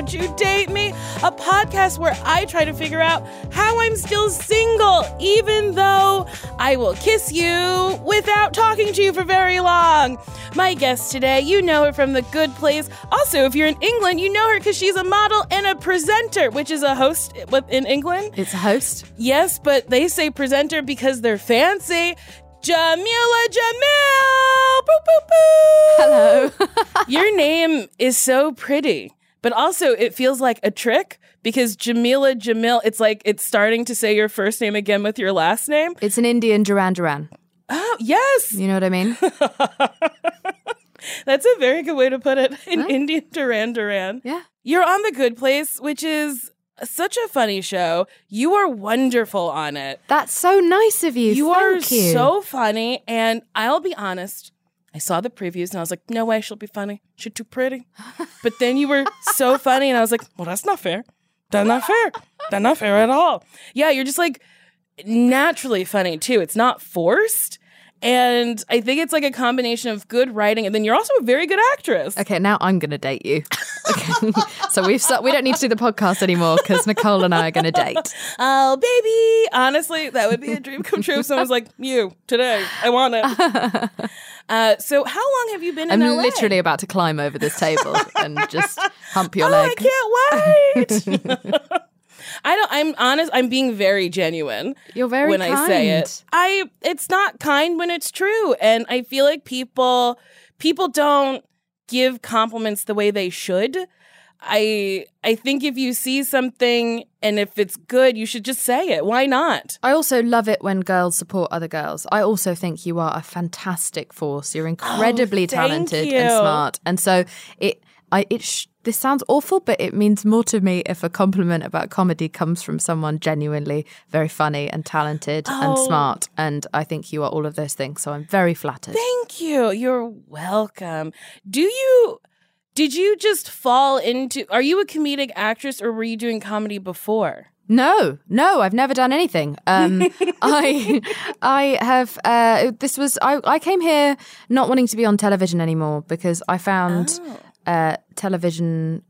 Won't You Date Me? A podcast where I try to figure out how I'm still single, even though I will kiss you without talking to you for very long. My guest today, you know her from The Good Place. Also, if you're in England, you know her because she's a model and a presenter, which is a host in England. It's a host. Yes, but they say presenter because they're fancy. Jameela Jamil! Boop, boop, boop. Hello. Your name is so pretty, but also it feels like a trick because Jameela Jamil, it's like it's starting to say your first name again with your last name. It's an Indian Duran Duran. Oh, yes. You know what I mean? That's a very good way to put it. An Indian Duran Duran. Yeah. You're on The Good Place, which is such a funny show. You are wonderful on it. That's so nice of you. You are you. so funny. And I'll be honest, I saw the previews and I was like, no way, she'll be funny. She's too pretty. But then you were so funny and I was like, well, that's not fair. That's not fair. That's not fair at all. Yeah, you're just like naturally funny too. It's not forced. And I think it's like a combination of good writing and then you're also a very good actress. Okay, now I'm going to date you. Okay. so we've we don't need to do the podcast anymore because Nicole and I are going to date. Oh, baby. Honestly, that would be a dream come true if someone's like, you, today. I want it. Uh, so, how long have you been I'm LA? literally about to climb over this table and just hump your Oh, leg. I can't wait. I don't. I'm honest. I'm being very genuine. You're very when I say it. I. It's not kind when it's true, and I feel like people people don't give compliments the way they should. I I think if you see something and if it's good, you should just say it. Why not? I also love it when girls support other girls. I also think you are a fantastic force. You're oh, incredibly Oh, talented you. and smart. And so it I it sh- this sounds awful, but it means more to me if a compliment about comedy comes from someone genuinely very funny and talented and Oh. smart. And I think you are all of those things. So I'm very flattered. Thank you. You're welcome. Do you did you just fall into are you a comedic actress or were you doing comedy before? No, no, I've never done anything. Um, I, I have. Uh, this was I. I came here not wanting to be on television anymore because I found uh, television.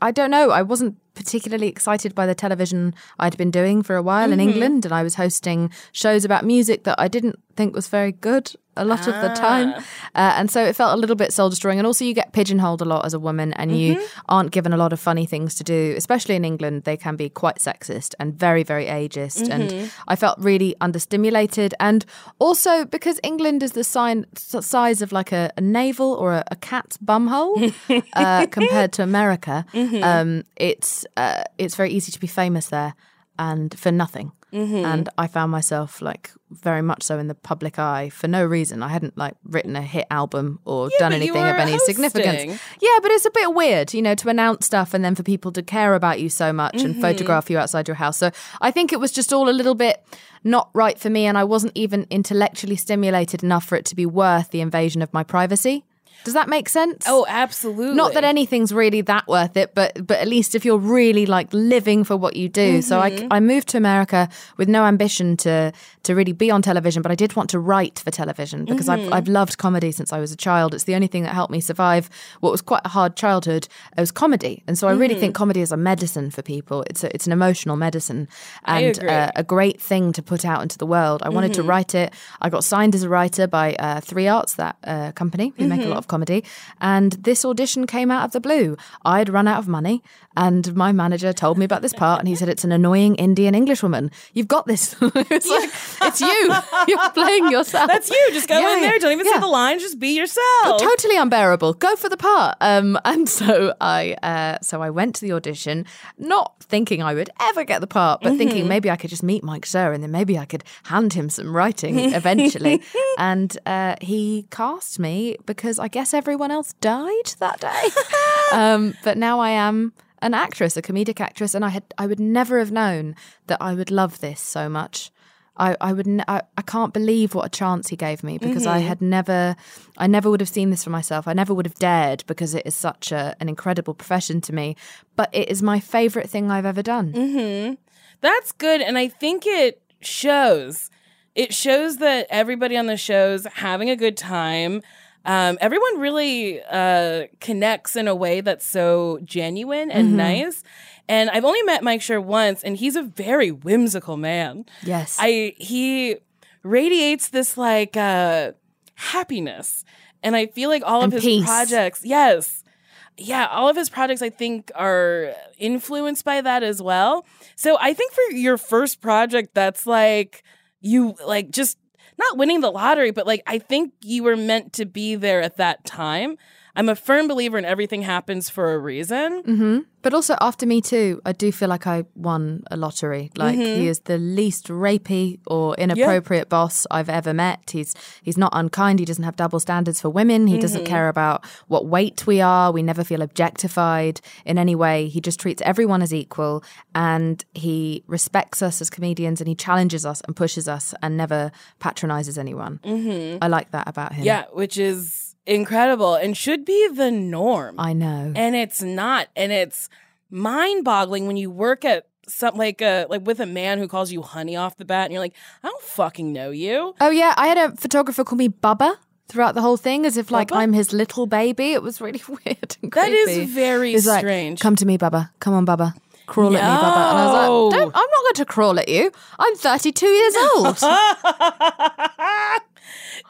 I don't know. I wasn't particularly excited by the television I'd been doing for a while in England, and I was hosting shows about music that I didn't think was very good. A lot of the time. Uh, and so it felt a little bit soul destroying. And also, you get pigeonholed a lot as a woman and you aren't given a lot of funny things to do, especially in England. They can be quite sexist and very, very ageist. And I felt really understimulated. And also, because England is the sign, size of like a, a navel or a, a cat's bumhole uh, compared to America, um, it's, uh, it's very easy to be famous there and for nothing. And I found myself like very much so in the public eye for no reason. I hadn't like written a hit album or done anything of any significance. hosting. Yeah, but it's a bit weird, you know, to announce stuff and then for people to care about you so much Mm-hmm. and photograph you outside your house. So I think it was just all a little bit not right for me and I wasn't even intellectually stimulated enough for it to be worth the invasion of my privacy. Does that make sense? Oh, absolutely. Not that anything's really that worth it, but but at least if you're really like living for what you do. So Mm-hmm. I, I moved to America with no ambition to to really be on television, but I did want to write for television because Mm-hmm. I've I've loved comedy since I was a child. It's the only thing that helped me survive what was quite a hard childhood. It was comedy, and so I really Mm-hmm. think comedy is a medicine for people. It's a, it's an emotional medicine and uh, a great thing to put out into the world. I wanted to write it. I got signed as a writer by uh, Three Arts, that uh, company who make a lot of comedy. And this audition came out of the blue. I'd run out of money, and my manager told me about this part, and he said, "It's an annoying Indian Englishwoman. You've got this. it's like it's you. You're playing yourself. That's you. Just go Yeah, in there. Don't even yeah. say the lines. Just be yourself. Totally unbearable. Go for the part. Um, and so I, uh, so I went to the audition, not thinking I would ever get the part, but thinking maybe I could just meet Mike Schur and then maybe I could hand him some writing eventually. and uh, he cast me because I guess everyone else died that day. um, but now I am an actress, a comedic actress, and I had I would never have known that I would love this so much. I, I would n- I, I can't believe what a chance he gave me because I had never I never would have seen this for myself. I never would have dared because it is such a, an incredible profession to me. But it is my favorite thing I've ever done. That's good. And I think it shows. It shows that everybody on the show's having a good time. Um, everyone really uh, connects in a way that's so genuine and nice. And I've only met Mike Schur once, and he's a very whimsical man. Yes. I he radiates this like uh happiness. And I feel like all And of his peace. projects, yes. Yeah, all of his projects I think are influenced by that as well. So I think for your first project that's like you like just not winning the lottery, but like I think you were meant to be there at that time. I'm a firm believer in everything happens for a reason. hmm But also after Me Too, I do feel like I won a lottery. Like he is the least rapey or inappropriate boss I've ever met. He's he's not unkind. He doesn't have double standards for women. He doesn't care about what weight we are. We never feel objectified in any way. He just treats everyone as equal and he respects us as comedians and he challenges us and pushes us and never patronizes anyone. Mm-hmm. I like that about him. Yeah, which is incredible and should be the norm. I know. and it's not and it's mind-boggling when you work at something like a like with a man who calls you honey off the bat and you're like i don't fucking know you Oh yeah, I had a photographer call me Bubba throughout the whole thing, as if like Bubba? I'm his little baby. It was really weird and creepy. is very He's like, strange. Come to me, Bubba. Come on, Bubba. Crawl at me, Bubba. And I was like, Don't, I'm not going to crawl at you. I'm 32 years old.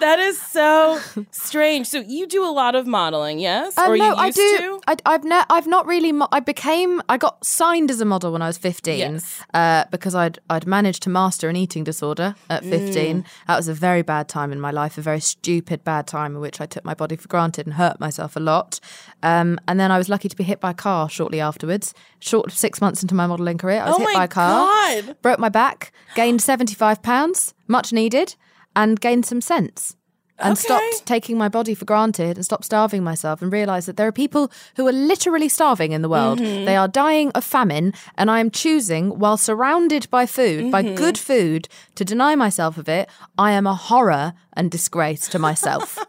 that is so strange so you do a lot of modeling yes Um, or no, you I do. to I, I've ne- I've not really. Mo- I became. I got signed as a model when I was fifteen. Yes. Uh, because I'd I'd managed to master an eating disorder at fifteen. Mm. That was a very bad time in my life. A very stupid bad time in which I took my body for granted and hurt myself a lot. Um, and then I was lucky to be hit by a car shortly afterwards. Short six months into my modeling career, I was Oh hit by a car. God. Broke my back. Gained seventy five pounds, much needed, and gain some sense and Okay. stopped taking my body for granted and stopped starving myself and realized that there are people who are literally starving in the world. Mm-hmm. They are dying of famine, and I am choosing, while surrounded by food, by Mm-hmm. good food, to deny myself of it. I am a horror and disgrace to myself.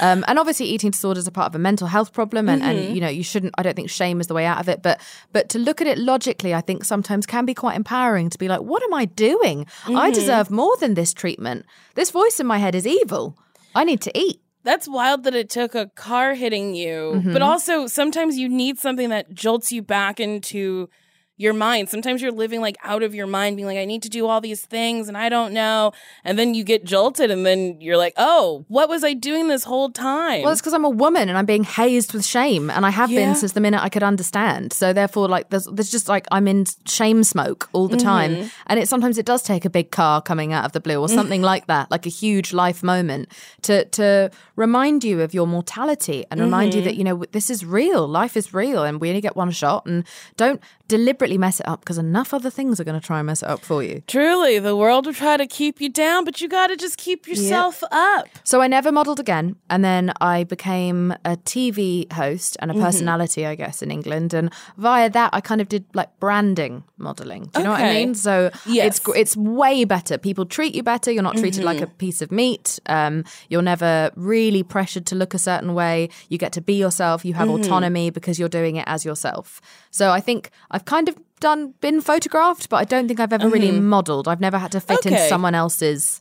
Um, and obviously, eating disorders are part of a mental health problem, and, Mm-hmm. and you know you shouldn't. I don't think shame is the way out of it, but but to look at it logically, I think sometimes can be quite empowering to be like, what am I doing? Mm-hmm. I deserve more than this treatment. This voice in my head is evil. I need to eat. that's wild that it took a car hitting you Mm-hmm. but also sometimes you need something that jolts you back into your mind. Sometimes you're living like out of your mind, being like, I need to do all these things and I don't know. And then you get jolted and then you're like, oh, what was I doing this whole time? Well, it's because I'm a woman and I'm being hazed with shame, and I have Yeah. been since the minute I could understand. So therefore, like, there's there's just like I'm in shame smoke all the Mm-hmm. time, and it sometimes it does take a big car coming out of the blue or something like that, like a huge life moment to to remind you of your mortality and remind you Mm-hmm. that you know this is real, life is real, and we only get one shot, and don't deliberately mess it up because enough other things are going to try and mess it up for you. Truly, the world will try to keep you down, but you got to just keep yourself up. So I never modeled again. And then I became a TV host and a Mm-hmm. personality, I guess, in England. And via that, I kind of did like branding modeling. Do you know what I mean? So Yes. Mm-hmm. it's it's way better. People treat you better. You're not treated like a piece of meat. Um, you're never really pressured to look a certain way. You get to be yourself. You have Mm-hmm. autonomy because you're doing it as yourself. So I think I've kind of done been photographed, but I don't think I've ever really modeled. I've never had to fit into Mm-hmm. Someone else's.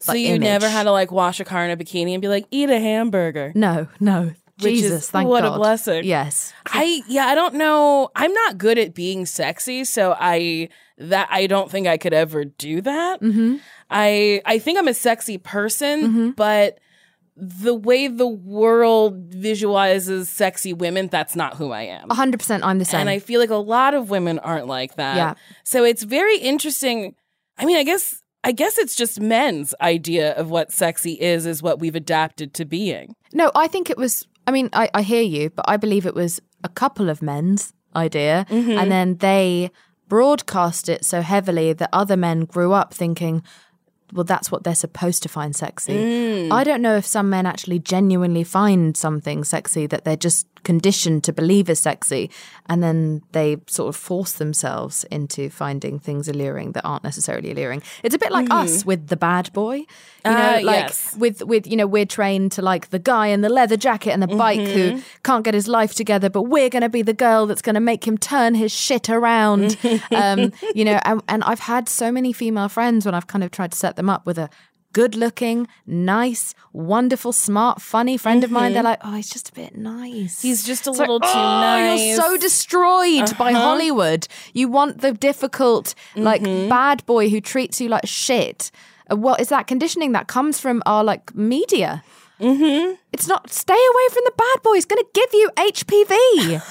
So like, you never had to like wash a car in a bikini and be like, eat a hamburger. No, no. Which is- Jesus, thank what a blessing. Yes. I yeah, I don't know. I'm not good at being sexy, so I that I don't think I could ever do that. Mm-hmm. I I think I'm a sexy person, but the way the world visualizes sexy women, that's not who I am. 100% I'm the same. And I feel like a lot of women aren't like that. Yeah. So it's very interesting. I mean, I guess I guess it's just men's idea of what sexy is is what we've adapted to being. no, I think it was, I mean, I, I hear you, but I believe it was a couple of men's idea. Mm-hmm. And then they broadcast it so heavily that other men grew up thinking, well, that's what they're supposed to find sexy. Mm. I don't know if some men actually genuinely find something sexy that they're just conditioned to believe is sexy. And then they sort of force themselves into finding things alluring that aren't necessarily alluring. It's a bit like us with the bad boy. You know. Ah, like yes. with with you know we're trained to like the guy in the leather jacket and the bike Mm-hmm. who can't get his life together but we're going to be the girl that's going to make him turn his shit around um you know and, and i've had so many female friends when i've kind of tried to set them up with a good looking nice wonderful smart funny friend of mine they're like oh he's just a bit nice Mm-hmm. He's just a It's like, little too "Oh, nice. Uh-huh. You're so destroyed by Hollywood. You want the difficult, like Mm-hmm. bad boy who treats you like shit. Uh, What is that conditioning that comes from our like media? Mm-hmm. It's not. Stay away from the bad boy. He's going to give you HPV.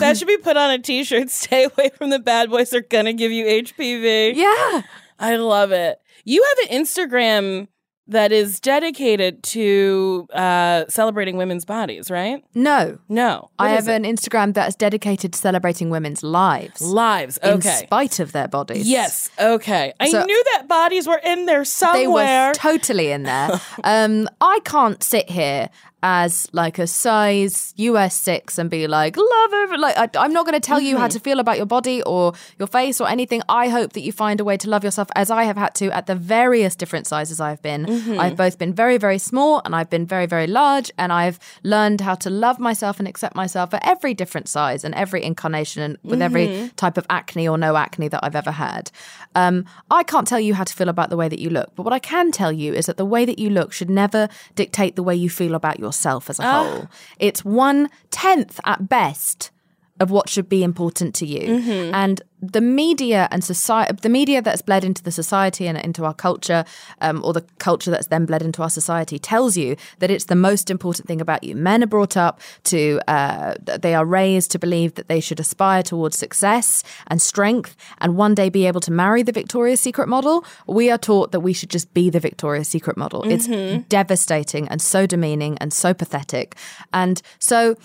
that should be put on a t-shirt. Stay away from the bad boys. They're gonna give you HPV. yeah. I love it. You have an Instagram that is dedicated to uh, celebrating women's bodies, right? No. No, I have it? an Instagram that is dedicated to celebrating women's lives lives. in Okay. spite of their bodies. Yes. Okay. I So- knew that bodies were in there somewhere. they were totally in there. um, I can't sit here as like a size US six and be like love every like I, I'm not going to tell you how mm-hmm. to feel about your body or your face or anything. I hope that you find a way to love yourself as I have had to at the various different sizes I've been. Mm-hmm. I've both been very very small and I've been very very large and I've learned how to love myself and accept myself at every different size and every incarnation and with every mm-hmm. type of acne or no acne that I've ever had. Um, I can't tell you how to feel about the way that you look, but what I can tell you is that the way that you look should never dictate the way you feel about yourself as a ah. whole. It's one tenth at best of what should be important to you. And the media and society, the media that's bled into the society and into our culture, um, or the culture that's then bled into our society, tells you that it's the most important thing about you. Men are brought up to, uh, they are raised to believe that they should aspire towards success and strength and one day be able to marry the Victoria's Secret model. We are taught that we should just be the Victoria's Secret model. It's devastating and so demeaning and so pathetic. And so,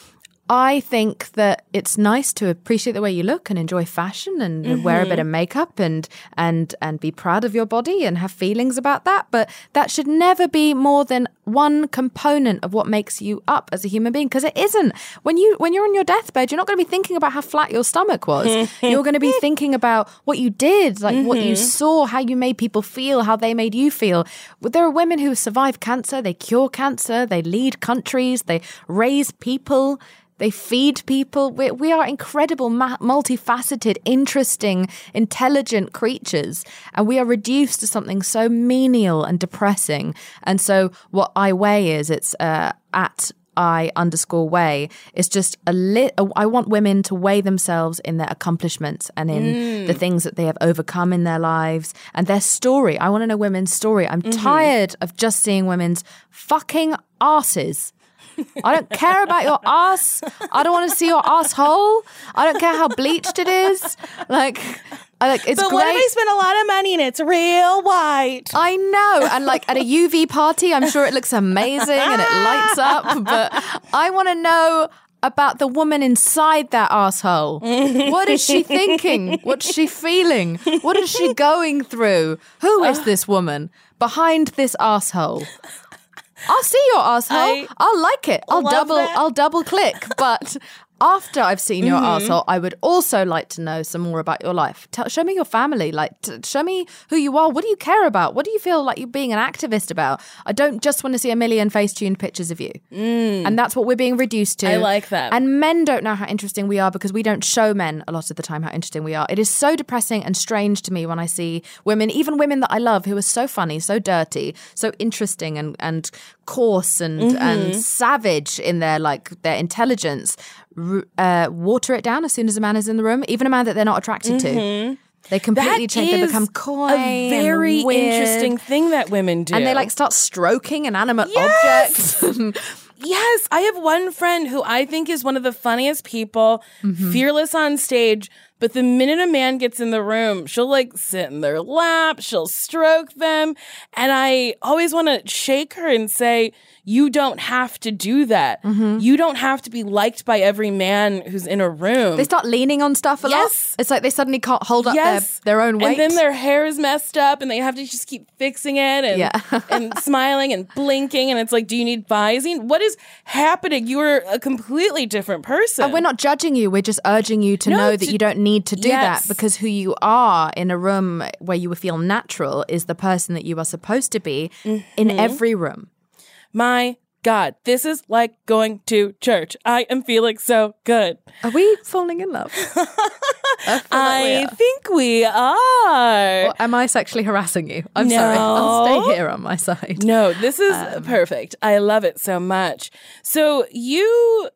I think that it's nice to appreciate the way you look and enjoy fashion and wear a bit of mm-hmm. makeup and and and be proud of your body and have feelings about that. But that should never be more than one component of what makes you up as a human being because it isn't. When you when you're on your deathbed, you're not going to be thinking about how flat your stomach was. you're going to be thinking about what you did, like what you mm-hmm. saw, how you made people feel, how they made you feel. There are women who survive cancer, they cure cancer, they lead countries, they raise people. They feed people. We, we are incredible, ma- multifaceted, interesting, intelligent creatures. And we are reduced to something so menial and depressing. And so, what I weigh is it's uh, at I underscore weigh is just a lit. I want women to weigh themselves in their accomplishments and in the things that they have overcome in their lives and their story. I want to know women's story. I'm tired of just seeing women's fucking asses. I don't care about your ass. I don't want to see your asshole. I don't care how bleached it is. Like, I like it's But great. what if I spend a lot of money and it's real white? I know. And like at a UV party, I'm sure it looks amazing and it lights up. But I want to know about the woman inside that asshole. What is she thinking? What's she feeling? What is she going through? Who is this woman behind this asshole? I'll see your asshole. I I'll like it. I'll double that. I'll double click. But after I've seen your asshole, I would also like to know some more about your life. Tell, show me your family. Like, t- show me who you are. What do you care about? What do you feel like you're being an activist about? I don't just want to see a million face-tuned pictures of you. And that's what we're being reduced to. I like that. And men don't know how interesting we are because we don't show men a lot of the time how interesting we are. It is so depressing and strange to me when I see women, even women that I love, who are so funny, so dirty, so interesting and and coarse and Mm-hmm. and savage in their like their intelligence, uh, water it down as soon as a man is in the room, even a man that they're not attracted to. They completely change. They Mm-hmm. become coy. a very interesting thing that women do. And they like start stroking inanimate Yes! objects. Yes, I have one friend who I think is one of the funniest people, Mm-hmm. fearless on stage. But the minute a man gets in the room, she'll like sit in their lap, she'll stroke them. And I always want to shake her and say, You don't have to do that. Mm-hmm. You don't have to be liked by every man who's in a room. they start leaning on stuff a Yes. lot. It's like they suddenly can't hold up yes. their, their own weight. And then their hair is messed up and they have to just keep fixing it and, Yeah. and smiling and blinking. And it's like, do you need Visine? What is happening? You are a completely different person. And we're not judging you. We're just urging you to No, know that to- you don't need to do Yes. that because who you are in a room where you feel natural is the person that you are supposed to be in Mm-hmm. every room. My God, this is like going to church. I am feeling so good. Are we falling in love? I, like we think we are. Or am I sexually harassing you? I'm sorry. I'll stay here on my side. No, this is Um, perfect. I love it so much. So you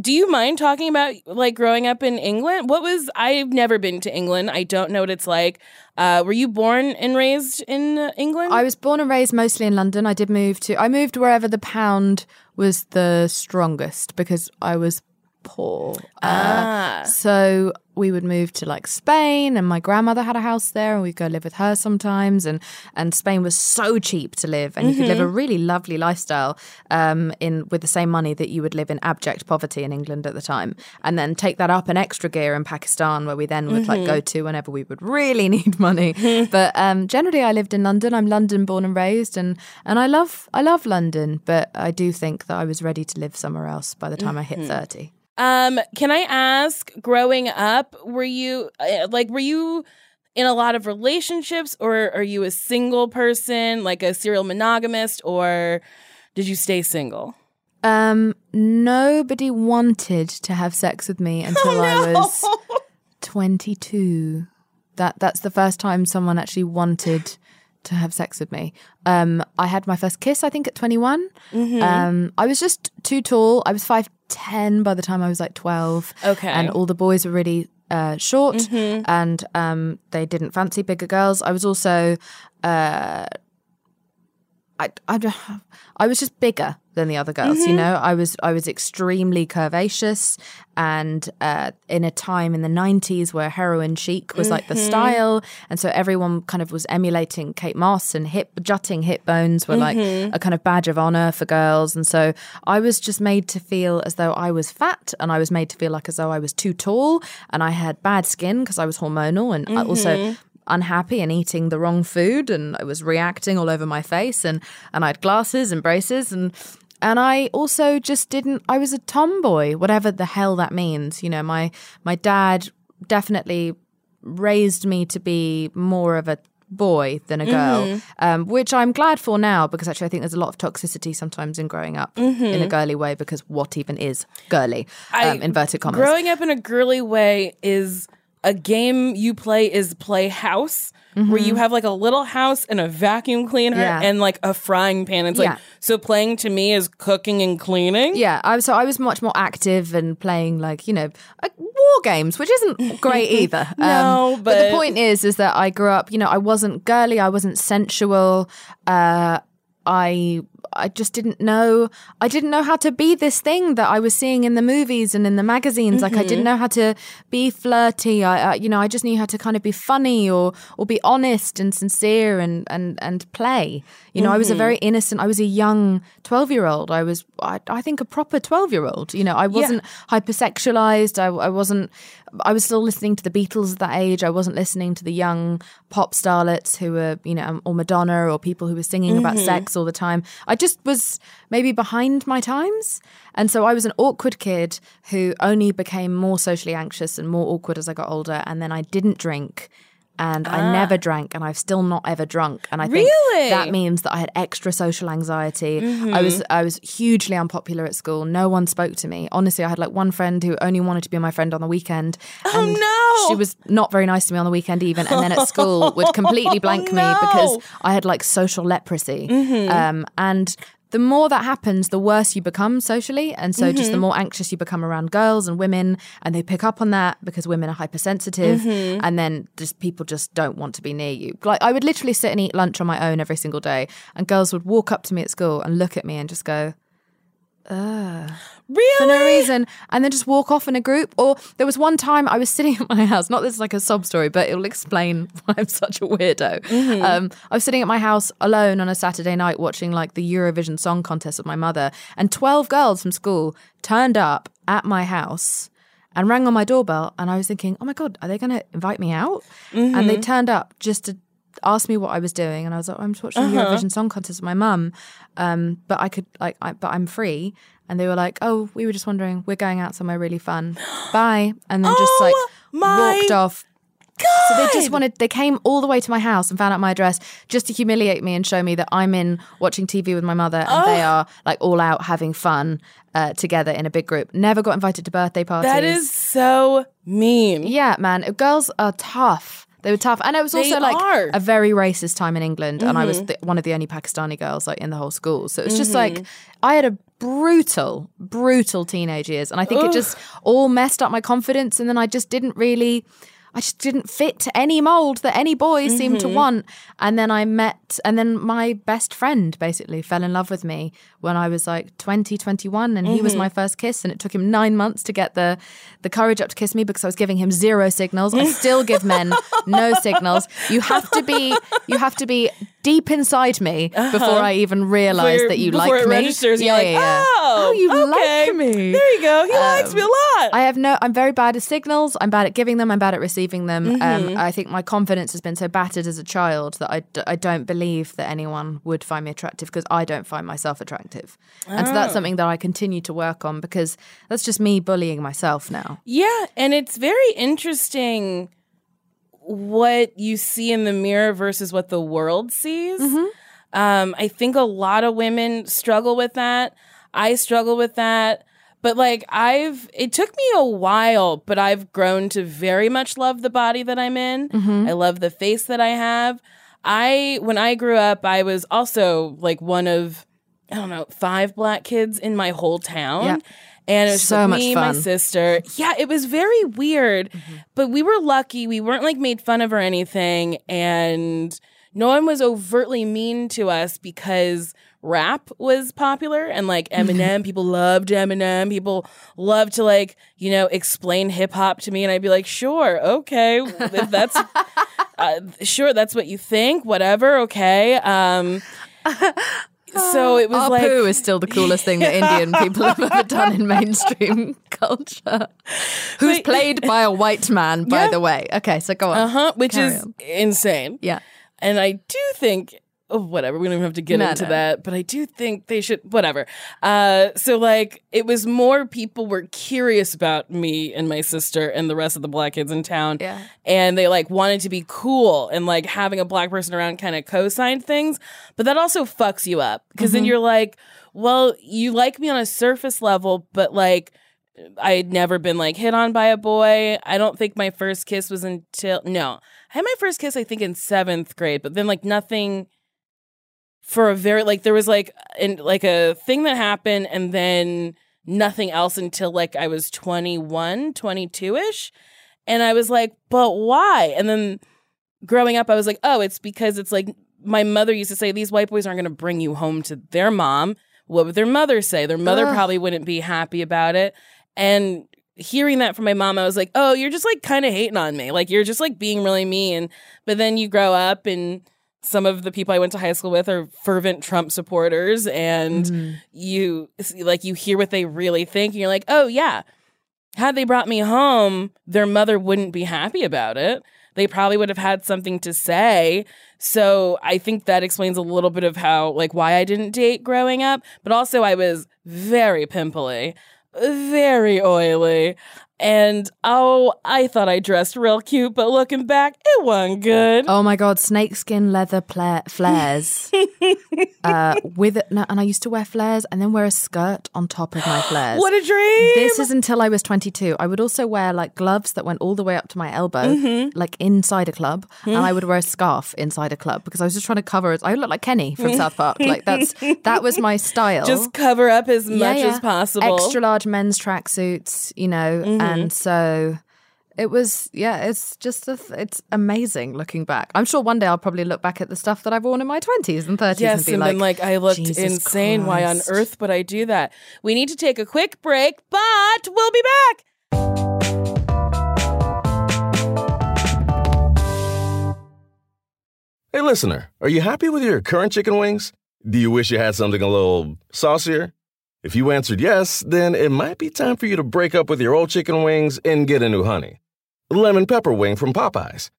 do you mind talking about like growing up in England? What was I've never been to England. I don't know what it's like. Uh, were you born and raised in England? I was born and raised mostly in London. I did move to, I moved wherever the pound was the strongest because I was poor. Ah. Uh, so we would move to like Spain and my grandmother had a house there and we'd go live with her sometimes and and Spain was so cheap to live and you could live a really lovely lifestyle um in with the same money that you would live in abject poverty in England at the time and then take that up an extra gear in Pakistan where we then would like go to whenever we would really need money. But um generally I lived in London. I'm London born and raised and and I love I love London but I do think that I was ready to live somewhere else by the time I hit 30 Um, can I ask, growing up, were you uh, like, were you in a lot of relationships, or are you a single person, like a serial monogamist, or did you stay single? Um, nobody wanted to have sex with me until I was 22. That that's the first time someone actually wanted to have sex with me. Um, I had my first kiss, I think, at 21. Um, I was just too tall. I was 5'10 by the time I was like 12. Okay. And all the boys were really uh, short and um, they didn't fancy bigger girls. I was also uh, I, I, I was just bigger than the other girls, you mm-hmm. know. I was I was extremely curvaceous, and uh, in a time in the '90s where heroin chic was like the mm-hmm. style, and so everyone kind of was emulating Kate Moss, and hip jutting hip bones were like mm-hmm. a kind of badge of honor for girls, and so I was just made to feel as though I was fat, and I was made to feel like as though I was too tall, and I had bad skin because I was hormonal, and I also unhappy and eating the wrong food and I was reacting all over my face and and I had glasses and braces and and I also just didn't I was a tomboy whatever the hell that means you know my my dad definitely raised me to be more of a boy than a girl um, which I'm glad for now because actually I think there's a lot of toxicity sometimes in growing up in a girly way because what even is girly? Um, inverted commas. Growing up in a girly way is a game you play is play house, where you have like a little house and a vacuum cleaner Mm-hmm. Yeah. and like a frying pan. It's Yeah. like so playing to me is cooking and cleaning. Yeah, I so I was much more active and playing like you know uh, war games, which isn't great either. Um, No, but- the point is, is that I grew up. You know, I wasn't girly, I wasn't sensual. Uh, I I just didn't know. I didn't know how to be this thing that I was seeing in the movies and in the magazines. Like I Mm-hmm. didn't know how to be flirty. I, I you know I just knew how to kind of be funny or or be honest and sincere and and and play. You know, I was a Mm-hmm. very innocent. I was a young twelve year old. I was I, I think a proper twelve year old. You know, I wasn't hypersexualized. I, I wasn't. I was still listening to the Beatles at that age. I wasn't listening to the young pop starlets who were, you know, or Madonna or people who were singing about mm-hmm. sex all the time. I just was maybe behind my times. And so I was an awkward kid who only became more socially anxious and more awkward as I got older. And then I didn't drink. And I ah. never drank, and I've still not ever drunk. And I think Really? that means that I had extra social anxiety. I was mm-hmm. I was hugely unpopular at school. No one spoke to me. Honestly, I had like one friend who only wanted to be my friend on the weekend. Oh, and no. She was not very nice to me on the weekend even, and then at school would completely blank me oh, because. I had like social leprosy. Mm-hmm. Um, and the more that happens, the worse you become socially. And so just the mm-hmm. more anxious you become around girls and women, and they pick up on that because women are hypersensitive. Mm-hmm. And then just people just don't want to be near you. Like I would literally sit and eat lunch on my own every single day, and girls would walk up to me at school and look at me and just go, Really? for no reason and then just walk off in a group. Or there was one time I was sitting at my house, not this is like a sob story, but it'll explain why I'm such a weirdo. Um, I was sitting at my house alone on a Saturday night watching like the Eurovision Song Contest with my mother, and 12 girls from school turned up at my house. And rang on my doorbell, and I was thinking, "Oh my god, are they going to invite me out?" And they turned up just to ask me what I was doing, and I was like, "I'm just watching the Eurovision Song Contest with my mum, um, but I could like, I, but I'm free." And they were like, "Oh, we were just wondering, we're going out somewhere really fun. Bye." And then just like Oh my walked off. So they just wanted, they came all the way to my house and found out my address just to humiliate me and show me that I'm in watching TV with my mother and they are like all out having fun uh, together in a big group. Never got invited to birthday parties. That is so mean. Yeah, man. Girls are tough. They were tough, and it was They also like are. a very racist time in England, and I Mm-hmm. was the, one of the only Pakistani girls like in the whole school. So it's just like I had a brutal, brutal teenage years, and I think it just all messed up my confidence, and then I just didn't really. I just didn't fit to any mold that any boy seemed Mm-hmm. to want. And then I met, and then my best friend basically fell in love with me when I was like 20, 21, and he was Mm-hmm. my first kiss. And it took him nine months to get the, the courage up to kiss me because I was giving him zero signals. I still give men no signals. You have to be, you have to be deep inside me before I even realize that you Uh-huh. like me. registers, you're like, oh, you okay. like me. There you go. He likes me a lot. I have no. I'm very bad at signals. I'm bad at giving them. I'm bad at receiving them. Mm-hmm. Um, I think my confidence has been so battered as a child that I, d- I don't believe that anyone would find me attractive because I don't find myself attractive, and so Oh. that's something that I continue to work on because that's just me bullying myself now. Yeah, and it's very interesting what you see in the mirror versus what the world sees. Um, I think a lot of women struggle with that. I struggle with that. But like I've it took me a while, but I've grown to very much love the body that I'm in. I love the face that I have. I when I grew up, I was also like one of I don't know, five black kids in my whole town. Yeah. And it was So like me, my sister. Yeah, it was very weird. But we were lucky. We weren't like made fun of or anything. And no one was overtly mean to us because rap was popular and like Eminem, people loved Eminem. People loved to like, you know, explain hip hop to me. And I'd be like, sure, okay. If that's, uh, sure, that's what you think, whatever, okay. Um, so it was like, Apu is still the coolest thing that Indian people have ever done in mainstream culture. Who's Wait. played by a white man, by Yeah. the way. Okay, so go on. uh huh, which Carry is on. insane. Yeah. And I do think, oh, whatever, we don't even have to get into that, but I do think they should, whatever. Uh, so, like, it was more people were curious about me and my sister and the rest of the black kids in town. Yeah. And they, like, wanted to be cool and, like, having a black person around kind of co signed things. But that also fucks you up because Mm-hmm. then you're like, well, you like me on a surface level, but, like, I had never been like hit on by a boy. I don't think my first kiss was until no. I had my first kiss I think in 7th grade, but then like nothing for a very like there was like and like a thing that happened and then nothing else until like I was 21, 22ish. And I was like, "But why?" And then growing up I was like, "Oh, it's because it's like my mother used to say these white boys aren't going to bring you home to their mom. What would their mother say? Their mother Ugh. probably wouldn't be happy about it." And hearing that from my mom, I was like, "Oh, you're just like kind of hating on me. Like you're just like being really mean." But then you grow up and some of the people I went to high school with are fervent Trump supporters and Mm-hmm. you like you hear what they really think and you're like, "Oh yeah. Had they brought me home, their mother wouldn't be happy about it. They probably would have had something to say." So, I think that explains a little bit of how like why I didn't date growing up, but also I was very pimply, very oily. And oh, I thought I dressed real cute, but looking back, it wasn't good. Oh my god, snakeskin leather pla- flares. uh, with it, no, and I used to wear flares and then wear a skirt on top of my flares. What a dream! This is until I was 22. I would also wear like gloves that went all the way up to my elbow, Mm-hmm. like inside a club, and I would wear a scarf inside a club because I was just trying to cover it. I look like Kenny from South Park. Like that's that was my style. just cover up as Yeah, much yeah. as possible. Extra large men's tracksuits, you know, Mm-hmm. And so it was yeah it's just a, it's amazing looking back i'm sure one day i'll probably look back at the stuff that i've worn in my 20s and 30s Yes, and be and like, then like I looked "Jesus insane. Why on earth would I do that? We need to take a quick break, but we'll be back. Hey, listener, are you happy with your current chicken wings? Do you wish you had something a little saucier? If you answered yes, then it might be time for you to break up with your old chicken wings and get a new honey. Lemon pepper wing from Popeyes.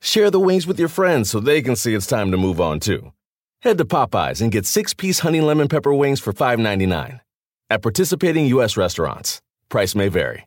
Share the wings with your friends so they can see it's time to move on too. Head to Popeyes and get six piece honey lemon pepper wings for $5.99. At participating U.S. restaurants, price may vary.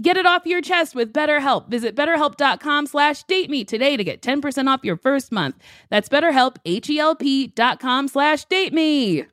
Get it off your chest with BetterHelp. Visit betterhelp.com slash date me today to get 10% off your first month. That's betterhelp, H-E-L-P dot com slash date me.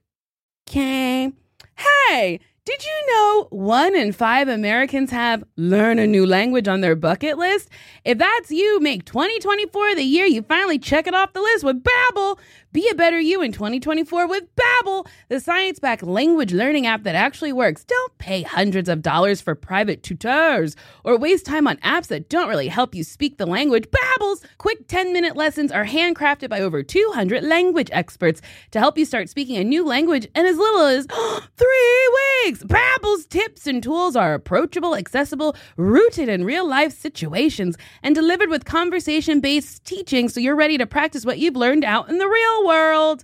Okay. Hey, did you know one in five Americans have learn a new language on their bucket list? If that's you, make 2024 the year you finally check it off the list with Babbel. Be a better you in 2024 with Babbel, the science-backed language learning app that actually works. Don't pay hundreds of dollars for private tutors or waste time on apps that don't really help you speak the language. Babbel's quick 10-minute lessons are handcrafted by over 200 language experts to help you start speaking a new language in as little as 3 weeks. Babbel's tips and tools are approachable, accessible, rooted in real-life situations, and delivered with conversation-based teaching so you're ready to practice what you've learned out in the real world.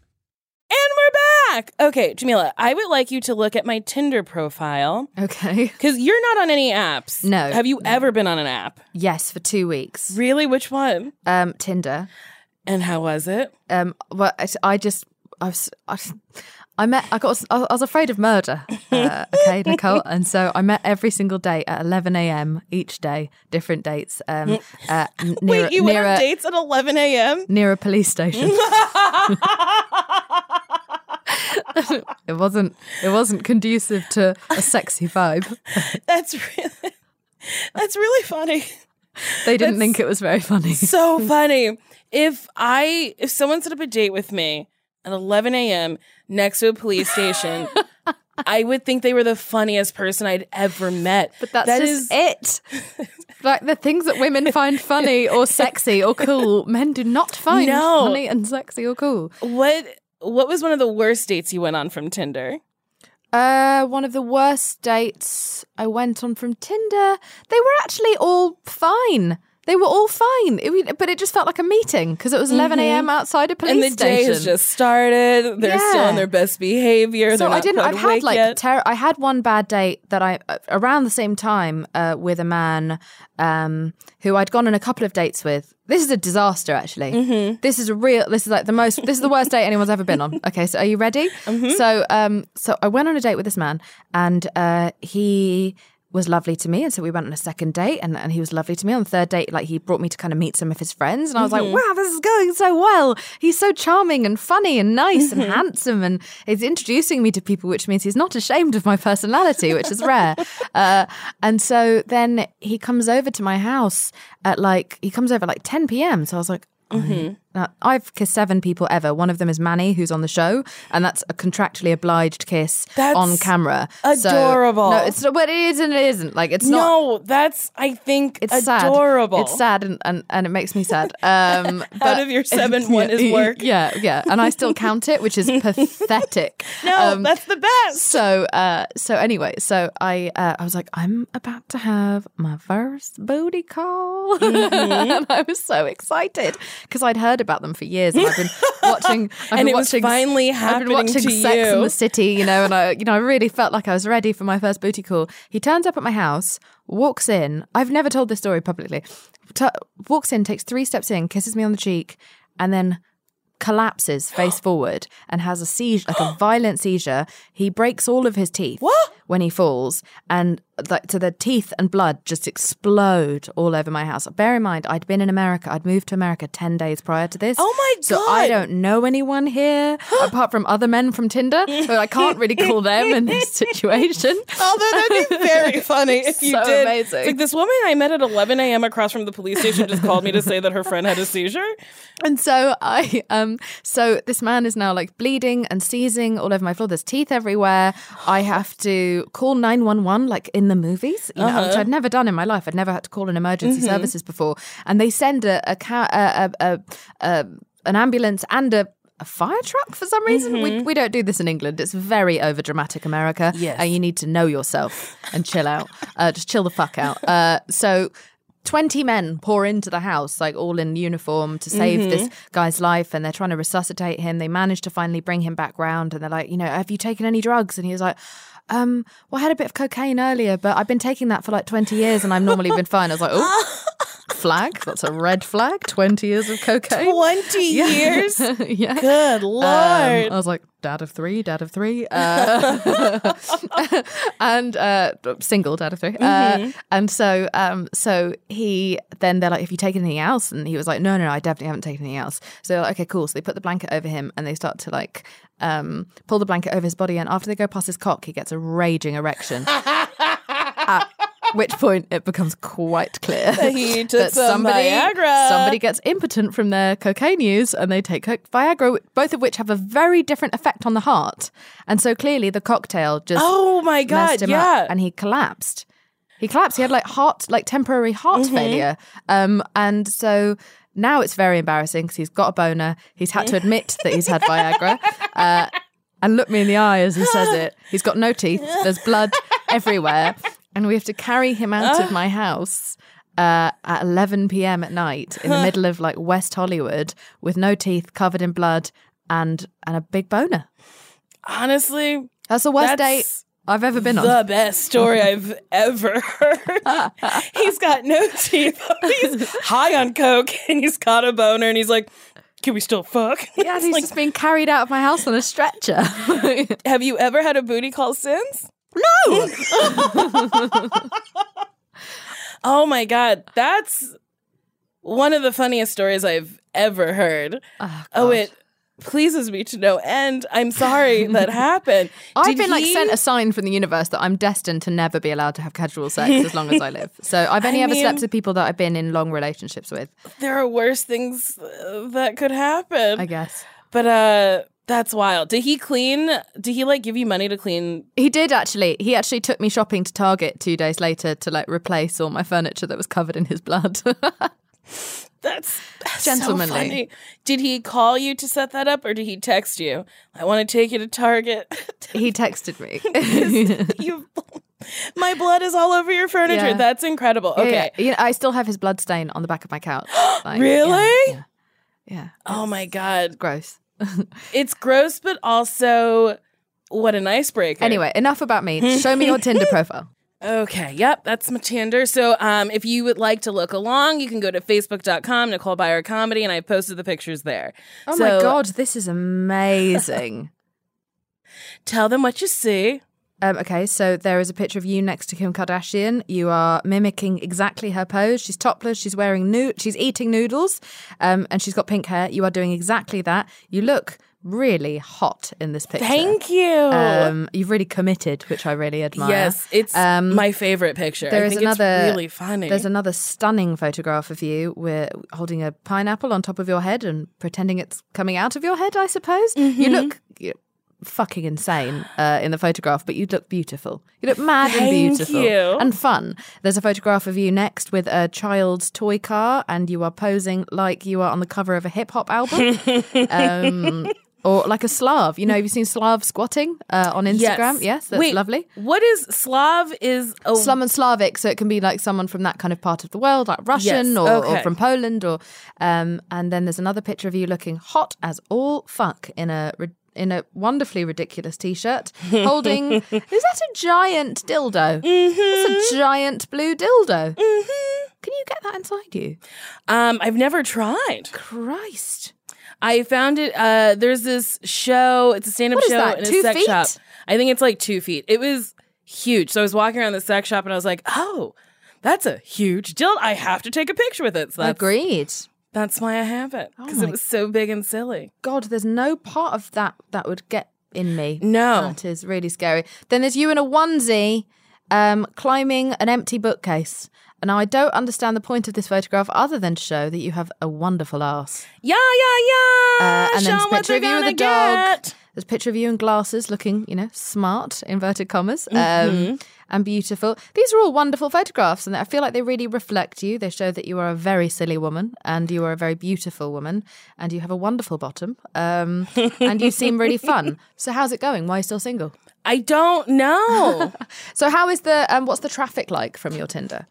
And we're back. Okay, Jameela, I would like you to look at my Tinder profile Okay. because you're not on any apps. No, Have you ever been on an app? Yes, for two weeks. Really? Which one? Um, Tinder. And how was it? Um, well, I, I just, I was, I, I met, I got, I was afraid of murder. Uh, okay, Nicole, and so I met every single day at 11 a.m. each day, different dates. Um, uh, near, Wait, you near went on a, dates at 11 a.m.? near a police station. it wasn't, it wasn't conducive to a sexy vibe. That's really, that's really funny. They didn't think it was very funny. So funny. If I, if someone set up a date with me at 11 a.m. next to a police station, I would think they were the funniest person I'd ever met. But that's That just is- it. like the things that women find funny or sexy or cool, men do not find No. funny and sexy or cool. What what was one of the worst dates you went on from Tinder? Uh, one of the worst dates I went on from Tinder. They were actually all fine. They were all fine, it, but it just felt like a meeting because it was 11 a.m. outside a police Mm-hmm. and the day has just started. They're still on their best behavior. so I didn't. I've had like ter- I had one bad date that I uh, around the same time uh, with a man um, who I'd gone on a couple of dates with. This is a disaster, actually. Mm-hmm. This is a real. This is like the most. This is the worst date anyone's ever been on. Okay, so are you ready? Mm-hmm. So, um, so I went on a date with this man, and uh, he was lovely to me and so we went on a second date and, and he was lovely to me on the third date like he brought me to kind of meet some of his friends and i was Mm-hmm. like wow this is going so well he's so charming and funny and nice Mm-hmm. and handsome and he's introducing me to people which means he's not ashamed of my personality which is rare uh, and so then he comes over to my house at like he comes over at like 10 p.m so i was like Mm-hmm. I've kissed seven people ever. One of them is Manny, who's on the show, and that's a contractually obliged kiss That's on camera. So- adorable. no, it's not, but it is and it isn't. Like it's not. no, that's I think It's adorable. sad. It's sad and, and, and it makes me sad. Um, but- of your seven, one is work. Yeah, yeah, and I still count it, which is pathetic. No, Um, that's the best. so uh so anyway so i uh, i was like i'm about to have my first booty call Mm-hmm. and i was so excited because i'd heard about them for years and i've been watching I've And been it was watching, finally i've been happening watching to sex in the city you know and i you know i really felt like i was ready for my first booty call. He turns up at my house walks in. I've never told this story publicly. T- walks in takes three steps in kisses me on the cheek and then collapses face forward and has a seizure, like a violent seizure. He breaks all of his teeth when he falls, and like so the teeth and blood just explode all over my house. Bear in mind, I'd been in America. I'd moved to America ten days prior to this. Oh my So I don't know anyone here apart from other men from Tinder. So I can't really call them in this situation. Although that'd be very funny if you So did. amazing. It's like this woman I met at 11 a.m. across from the police station just called me to say that her friend had a seizure. And so I um so this man is now like bleeding and seizing all over my floor. There's teeth everywhere. I have to call 911 like in the movies, you know, which I'd never done in my life. I'd never had to call an emergency services before. And they send a a, ca- a, a, a, an ambulance and a a fire truck for some reason. We, we don't do this in England. It's very over dramatic America. Yes. And you need to know yourself and chill out. Uh, just chill the fuck out. Uh, so 20 men pour into the house, like all in uniform to save this guy's life, and they're trying to resuscitate him. They manage to finally bring him back round, and they're like, you know, have you taken any drugs? And he was like, um, well, I had a bit of cocaine earlier, but I've been taking that for like 20 years and I've normally been fine. I was like, oh, flag. That's a red flag. 20 years of cocaine. 20 years? yeah. Good Um, lord. I was like, dad of three, dad of three, uh, and uh, single dad of 3 Uh, and so, um, so he then they're like, "Have you taken anything else?" And he was like, "No, no, no I definitely haven't taken anything else." So like, okay, cool. So they put the blanket over him, and they start to like um, pull the blanket over his body. And after they go past his cock, he gets a raging erection. Which point it becomes quite clear he took some Viagra. somebody gets impotent from their cocaine use and they take Viagra, both of which have a very different effect on the heart. And so clearly the cocktail just Oh my god, yeah. and he collapsed. He collapsed. He had like heart, like temporary heart Mm-hmm. failure. Um, and so now it's very embarrassing because he's got a boner. He's had to admit that he's had Viagra. Uh, and look me in the eye as he says it. He's got no teeth. There's blood everywhere. And we have to carry him out of my house uh, at 11 p.m. at night in the middle of like West Hollywood with no teeth, covered in blood, and and a big boner. Honestly, That's the worst date I've ever been on. the best story I've ever heard. he's got no teeth. He's high on coke and he's got a boner and he's like, "Can we still fuck?" yeah, he's like, just being carried out of my house on a stretcher. have you ever had a booty call since? No. Oh my god, that's one of the funniest stories I've ever heard. Oh, Oh, it pleases me to no end. I'm sorry that happened. I've Did been like sent a sign from the universe that I'm destined to never be allowed to have casual sex as long as I live. So I've only I ever slept with people that I've been in long relationships with, there are worse things uh, that could happen. I guess. But uh that's wild. Did he clean? Did he like give you money to clean? He did actually. He actually took me shopping to Target two days later to like replace all my furniture that was covered in his blood. That's, that's Gentlemanly. So. Did he call you to set that up, or did he text you? I want to take you to Target. he texted me. you, my blood is all over your furniture. Yeah. That's incredible. Yeah, Okay. yeah. You know, I still have his blood stain on the back of my couch. Like, Really? Yeah. yeah. Oh my god, Gross. It's gross, but also what an icebreaker. Anyway, enough about me. Show me your Tinder profile. Okay, yep, that's my Tinder. So um, if you would like to look along, you can go to facebook.com, Nicole Byer Comedy, and I posted the pictures there. Oh So, my god, this is amazing. Tell them what you see. Um, okay, so there is a picture of you next to Kim Kardashian. You are mimicking exactly her pose. She's topless. She's wearing noo- She's eating noodles, um, and she's got pink hair. You are doing exactly that. You look really hot in this picture. Thank you. Um, you've really committed, which I really admire. yes, it's Um, my favorite picture. there I is think another. it's really funny. There's another stunning photograph of you. We're holding a pineapple on top of your head and pretending it's coming out of your head. I suppose you Mm-hmm. look you fucking insane uh, in the photograph, but you'd look beautiful. You look mad and beautiful you. and fun. There's a photograph of you next with a child's toy car, and you are posing like you are on the cover of a hip hop album. um, or like a Slav. You know, have you seen Slav squatting uh, on Instagram? Yes, that's Wait, lovely. What is Slav? Is a Slum and Slavic, so it can be like someone from that kind of part of the world, like Russian Yes, or, or from Poland, or um, and then there's another picture of you looking hot as all fuck in a in a wonderfully ridiculous t-shirt, holding is that a giant dildo? Mm-hmm. It's a giant blue dildo. Can you get that inside you? Um, I've never tried. Christ! I found it. Uh, there's this show. It's a stand-up What show that, in a sex feet? shop. I think it's like two feet. It was huge. So I was walking around the sex shop and I was like, oh, that's a huge dildo. I have to take a picture with it. So that's, Agreed. That's why I have it because my- it was so big and silly. God, there's no part of that that would get in me. No. That is really scary. Then there's you in a onesie um, climbing an empty bookcase. And I don't understand the point of this photograph other than to show that you have a wonderful ass. Yeah, yeah, yeah. Uh, and then there's a picture of you with a dog. There's a picture of you in glasses looking, you know, smart, inverted commas, Mm-hmm. Um, and beautiful. These are all wonderful photographs, and I feel like they really reflect you. They show that you are a very silly woman, and you are a very beautiful woman, and you have a wonderful bottom, um, and you seem really fun. So, how's it going? Why are you still single? I don't know. So, how is the, um, what's the traffic like from your Tinder?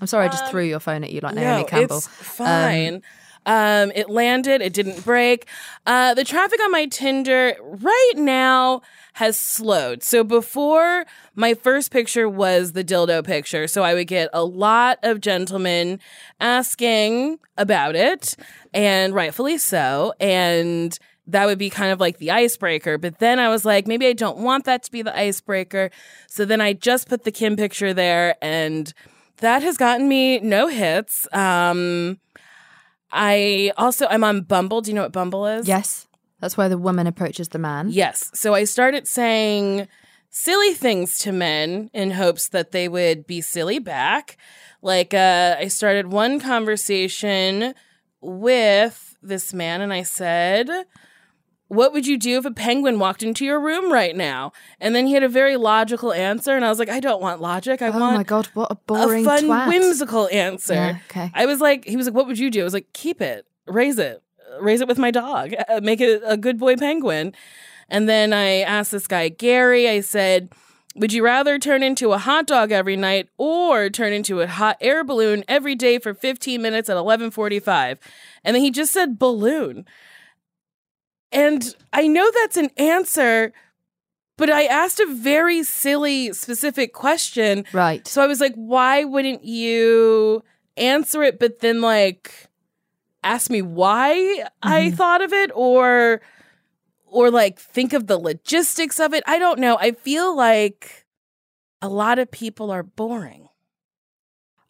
I'm sorry, I just threw your phone at you like Naomi Campbell. It's fine. Um, it landed. It didn't break. Uh, the traffic on my Tinder right now has slowed. So before my first picture was the dildo picture, so I would get a lot of gentlemen asking about it, and rightfully so. And that would be kind of like the icebreaker. But then I was like, maybe I don't want that to be the icebreaker. So then I just put the Kim picture there, and that has gotten me no hits. Um, I also I'm on Bumble. Do you know what Bumble is? Yes, that's where the woman approaches the man. Yes. So I started saying silly things to men in hopes that they would be silly back. Like uh, I started one conversation with this man, and I said. What would you do if a penguin walked into your room right now? And then he had a very logical answer, and I was like, I don't want logic. I Oh want my god, what a boring a fun, twat. whimsical answer. Yeah, okay. I was like, he was like, what would you do? I was like, keep it, raise it, raise it with my dog, uh, make it a good boy penguin. And then I asked this guy, Gary, I said, would you rather turn into a hot dog every night or turn into a hot air balloon every day for 15 minutes at 11:45? And then he just said balloon. And I know that's an answer, but I asked a very silly specific question. Right. So I was like, why wouldn't you answer it, but then like ask me why I mm-hmm. thought of it or or like think of the logistics of it? I don't know. I feel like a lot of people are boring.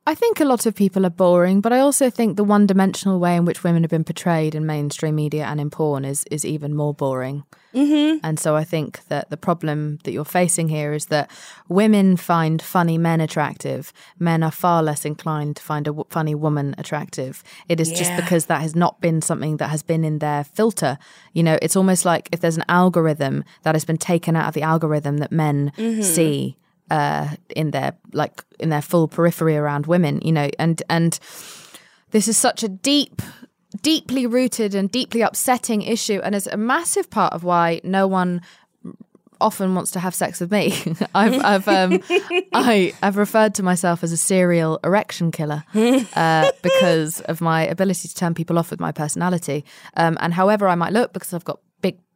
I think a lot of people are boring, but I also think the one dimensional way in which women have been portrayed in mainstream media and in porn is is even more boring. Mm-hmm. And so I think that the problem that you're facing here is that women find funny men attractive. Men are far less inclined to find a w- funny woman attractive. It is just because that has not been something that has been in their filter. You know, it's almost like if there's an algorithm that has been taken out of the algorithm that men see uh, in their like in their full periphery around women. You know, and and this is such a deep deeply rooted and deeply upsetting issue and is a massive part of why no one often wants to have sex with me. I've I've um, I I've referred to myself as a serial erection killer uh, because of my ability to turn people off with my personality. Um, and however I might look, because I've got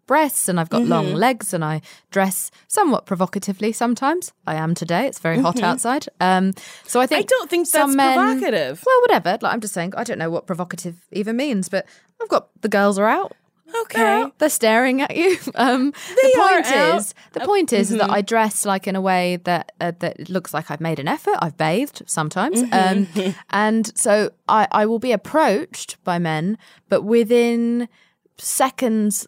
breasts and I've got long Mm-hmm. legs and I dress somewhat provocatively sometimes. I am today. It's very hot outside. Um, so I think Mm-hmm. I don't think some that's men- provocative. Well, whatever. Like I'm just saying, I don't know what provocative even means, but I've got the girls are out. They're Okay. out. They're staring at you. Um, the are point is, the point is, is that Mm-hmm. I dress like in a way that uh, that looks like I've made an effort. I've bathed sometimes, Mm-hmm. um, and so I, I will be approached by men, but within seconds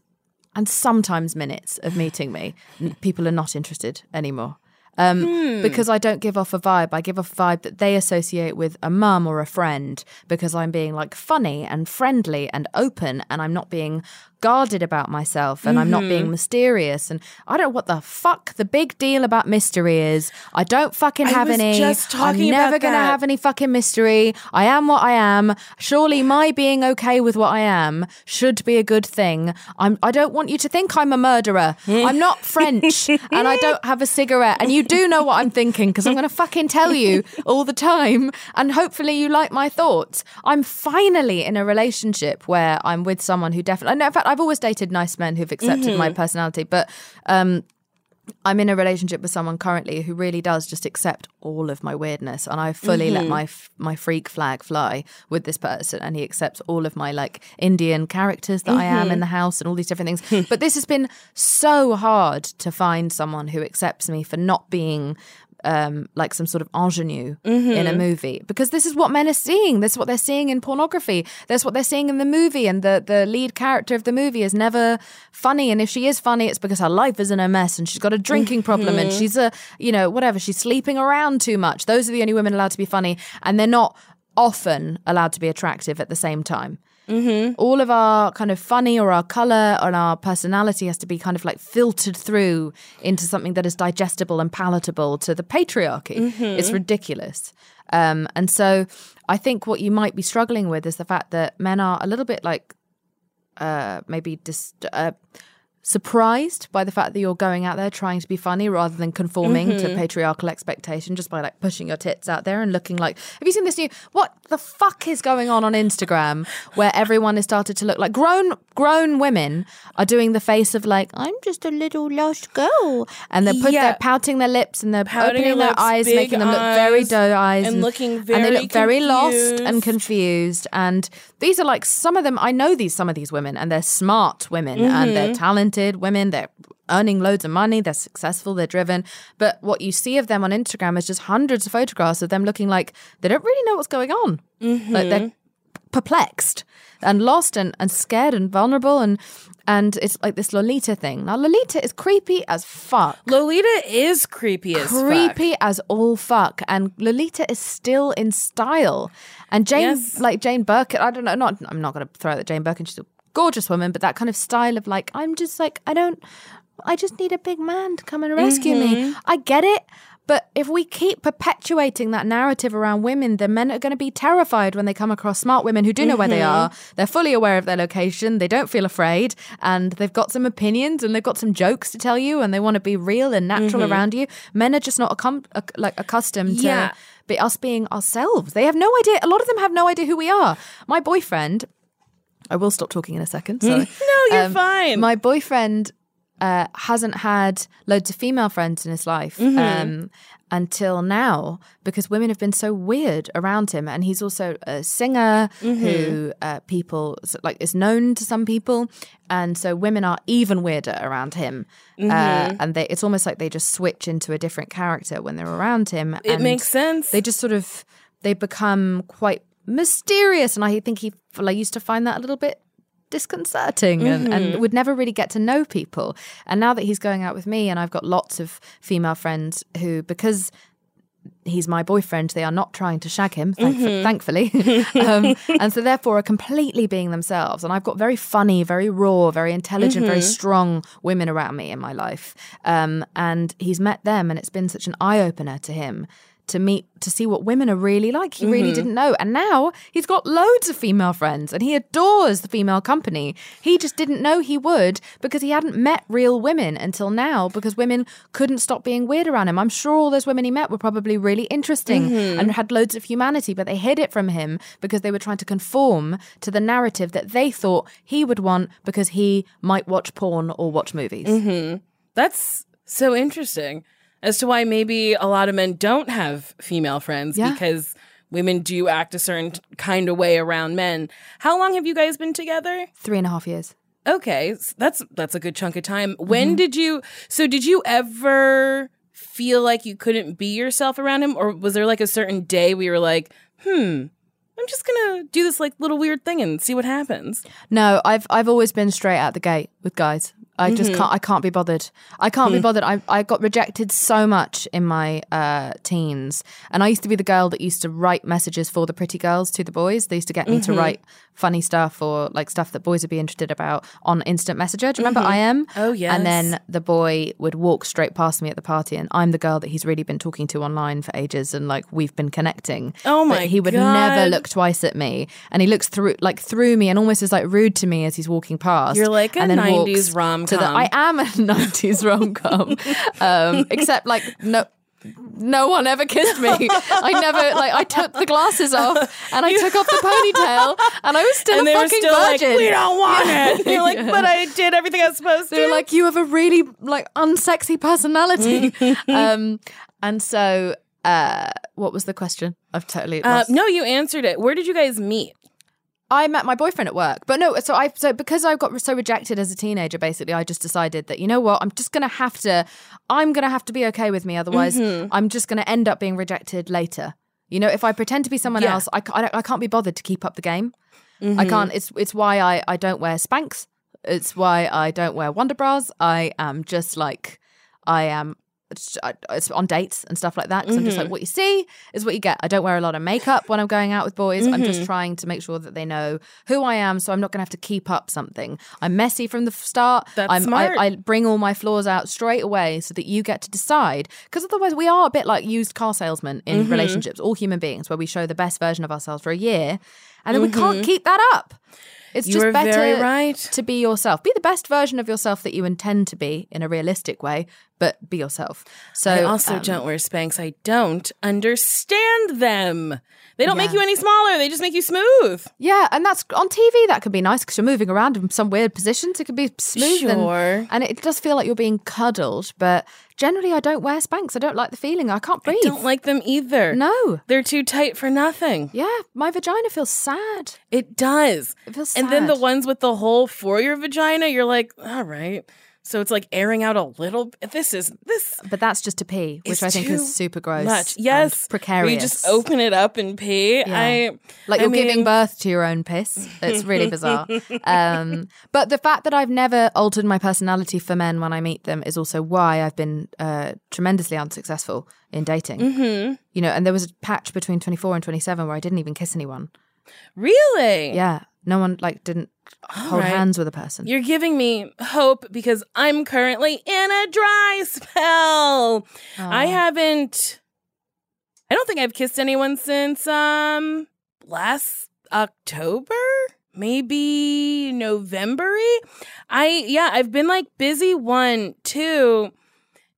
and sometimes minutes of meeting me, people are not interested anymore. Um, Hmm. Because I don't give off a vibe. I give off a vibe that they associate with a mum or a friend because I'm being like funny and friendly and open and I'm not being guarded about myself and I'm not Mm-hmm. being mysterious. And I don't know what the fuck the big deal about mystery is. I don't fucking I have any. I'm never gonna have any fucking mystery. I am what I am. Surely my being okay with what I am should be a good thing. I'm I don't want you to think I'm a murderer. I'm not French and I don't have a cigarette. And you do know what I'm thinking because I'm gonna fucking tell you all the time. And hopefully you like my thoughts. I'm finally in a relationship where I'm with someone who definitely no, in fact I've always dated nice men who've accepted my mm-hmm. personality, but um I'm in a relationship with someone currently who really does just accept all of my weirdness, and I fully let mm-hmm. my f- my freak flag fly with this person, and he accepts all of my like Indian characters that I am in mm-hmm. the house and all these different things. but this has been so hard to find someone who accepts me for not being um, like some sort of ingenue in a movie because this is what men are seeing. This is what they're seeing in pornography. That's what they're seeing in the movie, and the the lead character of the movie is never funny. And if she is funny, it's because her life is in a mess, and she's got a drinking problem, and she's a you know whatever. She's sleeping around too much. Those are the only women allowed to be funny, and they're not often allowed to be attractive at the same time all of our kind of funny or our color and our personality has to be kind of like filtered through into something that is digestible and palatable to the patriarchy. It's ridiculous. Um, and so I think what you might be struggling with is the fact that men are a little bit like uh, maybe dis- uh, surprised by the fact that you're going out there trying to be funny rather than conforming to mm-hmm. patriarchal expectation just by like pushing your tits out there and looking like have you seen this new what the fuck is going on on Instagram where everyone has started to look like grown grown women are doing the face of like I'm just a little lost girl and they're put Yeah. they're pouting their lips and they're Pouting opening their their lips, eyes making them look very doe eyes and looking and they very look very lost and confused. confused and these are like some of them I know these some of these women and they're smart women and they're Mm-hmm. talented women they're earning loads of money they're successful they're driven but what you see of them on Instagram is just hundreds of photographs of them looking like they don't really know what's going on Mm-hmm. like they're perplexed and lost and, and scared and vulnerable and and it's like this Lolita thing now Lolita is creepy as fuck Lolita is creepy as fuck. creepy as all fuck and lolita is still in style and jane Yes. like jane birkin i don't know not i'm not going to throw out that jane birkin she's a gorgeous woman but that kind of style of like i'm just like i don't i just need a big man to come and rescue me. Mm-hmm. I get it but if we keep perpetuating that narrative around women, then men are going to be terrified when they come across smart women who do know where they mm-hmm. are. They're fully aware of their location. They don't feel afraid, and they've got some opinions and they've got some jokes to tell you, and they want to be real and natural mm-hmm. around you. Men are just not accom- ac- like accustomed Yeah. to be us being ourselves. They have no idea. A lot of them have no idea who we are. My boyfriend. I will stop talking in a second. Sorry. No, you're um, fine. My boyfriend uh, hasn't had loads of female friends in his life Mm-hmm. um, until now because women have been so weird around him, and he's also a singer Mm-hmm. who uh, people like is known to some people, and so women are even weirder around him, Mm-hmm. uh, and they, it's almost like they just switch into a different character when they're around him. It makes sense. They just sort of they become quite mysterious, and I think he I used to find that a little bit disconcerting and, and would never really get to know people. And now that he's going out with me, and I've got lots of female friends who, because he's my boyfriend, they are not trying to shag him, thank- thankfully. um, and so, therefore, are completely being themselves. And I've got very funny, very raw, very intelligent, very strong women around me in my life. Um, and he's met them, and it's been such an eye opener to him to meet to see what women are really like. He really mm-hmm. didn't know. And now he's got loads of female friends and he adores the female company. He just didn't know he would because he hadn't met real women until now because women couldn't stop being weird around him. I'm sure all those women he met were probably really interesting mm-hmm. and had loads of humanity, but they hid it from him because they were trying to conform to the narrative that they thought he would want because he might watch porn or watch movies. Mm-hmm. That's so interesting as to why maybe a lot of men don't have female friends Yeah. because women do act a certain kind of way around men. How long have you guys been together? Three and a half years. Okay, s- that's that's a good chunk of time. Mm-hmm. When did you So did you ever feel like you couldn't be yourself around him or was there like a certain day where you were like, "Hmm, I'm just to do this like little weird thing and see what happens." No, I've I've always been straight out the gate with guys. I just mm-hmm. can't. I can't be bothered. I can't be hmm. bothered. I I got rejected so much in my uh, teens, and I used to be the girl that used to write messages for the pretty girls to the boys. They used to get me to mm-hmm. write funny stuff or like stuff that boys would be interested about on instant messenger. Do you remember I am? Oh, yeah. And then the boy would walk straight past me at the party, and I'm the girl that he's really been talking to online for ages, and like we've been connecting. Oh But my he would God. never look twice at me, and he looks through like through me, and almost is like rude to me as he's walking past. You're like a and then 90s rom-com. to the- I am a '90s rom com, um, except like no. No one ever kissed me. I never like. I took the glasses off and I took off the ponytail, and I was still and a they were fucking still virgin. like, "We don't want it." You're like, "But I did everything I was supposed to." They were like, "You have a really like unsexy personality," um, and so uh, what was the question? I've totally Uh, no, you answered it. Where did you guys meet? I met my boyfriend at work, but no. So I so because I got so rejected as a teenager, basically, I just decided that you know what, I'm just gonna have to, I'm gonna have to be okay with me, otherwise, mm-hmm. I'm just gonna end up being rejected later. You know, if I pretend to be someone Yeah. else, I, I, I can't be bothered to keep up the game. I mm-hmm. can't. It's it's why I I don't wear Spanx. It's why I don't wear Wonder Bras. I am just like I am. It's on dates and stuff like that because I'm just like mm-hmm. what you see is what you get. I don't wear a lot of makeup when I'm going out with boys. I'm just mm-hmm. trying to make sure that they know who I am, so I'm not going to have to keep up something. I'm messy from the start. That's I'm, smart. I, I bring all my flaws out straight away so that you get to decide. Because otherwise, we are a bit like used car salesmen in mm-hmm. relationships, all human beings, where we show the best version of ourselves for a year. and then we can't keep that up. It's You just better very right. to be yourself. Be the best version of yourself that you intend to be in a realistic way, but be yourself. So I also um, don't wear Spanx. I don't understand them. They don't make you any smaller. They just make you smooth. Yeah, and that's on TV. That could be nice because you're moving around in some weird positions. It could be smooth, and- and, it does feel like you're being cuddled. But generally, I don't wear Spanx. I don't like the feeling. I can't breathe. I don't like them either. No. They're too tight for nothing. Yeah, my vagina feels sad. It does. It feels And then the ones with the hole for your vagina, you're like, all right. So it's like airing out a little. bit. This is this But that's just to pee, which I think is super gross. Much. Yes. precarious. You just open it up and pee. I like I you're giving birth to your own piss. It's really bizarre. um, but the fact that I've never altered my personality for men when I meet them is also why I've been uh, tremendously unsuccessful in dating. Mm-hmm. You know, and there was a patch between 24 and 27 where I didn't even kiss anyone. Really? Yeah, no one like didn't hold right. hands with a person. You're giving me hope because I'm currently in a dry spell. I haven't I don't think I've kissed anyone since um last October, maybe November. I yeah, I've been like busy one, two.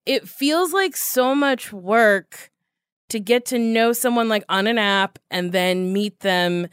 It feels like so much work to get to know someone like on an app and then meet them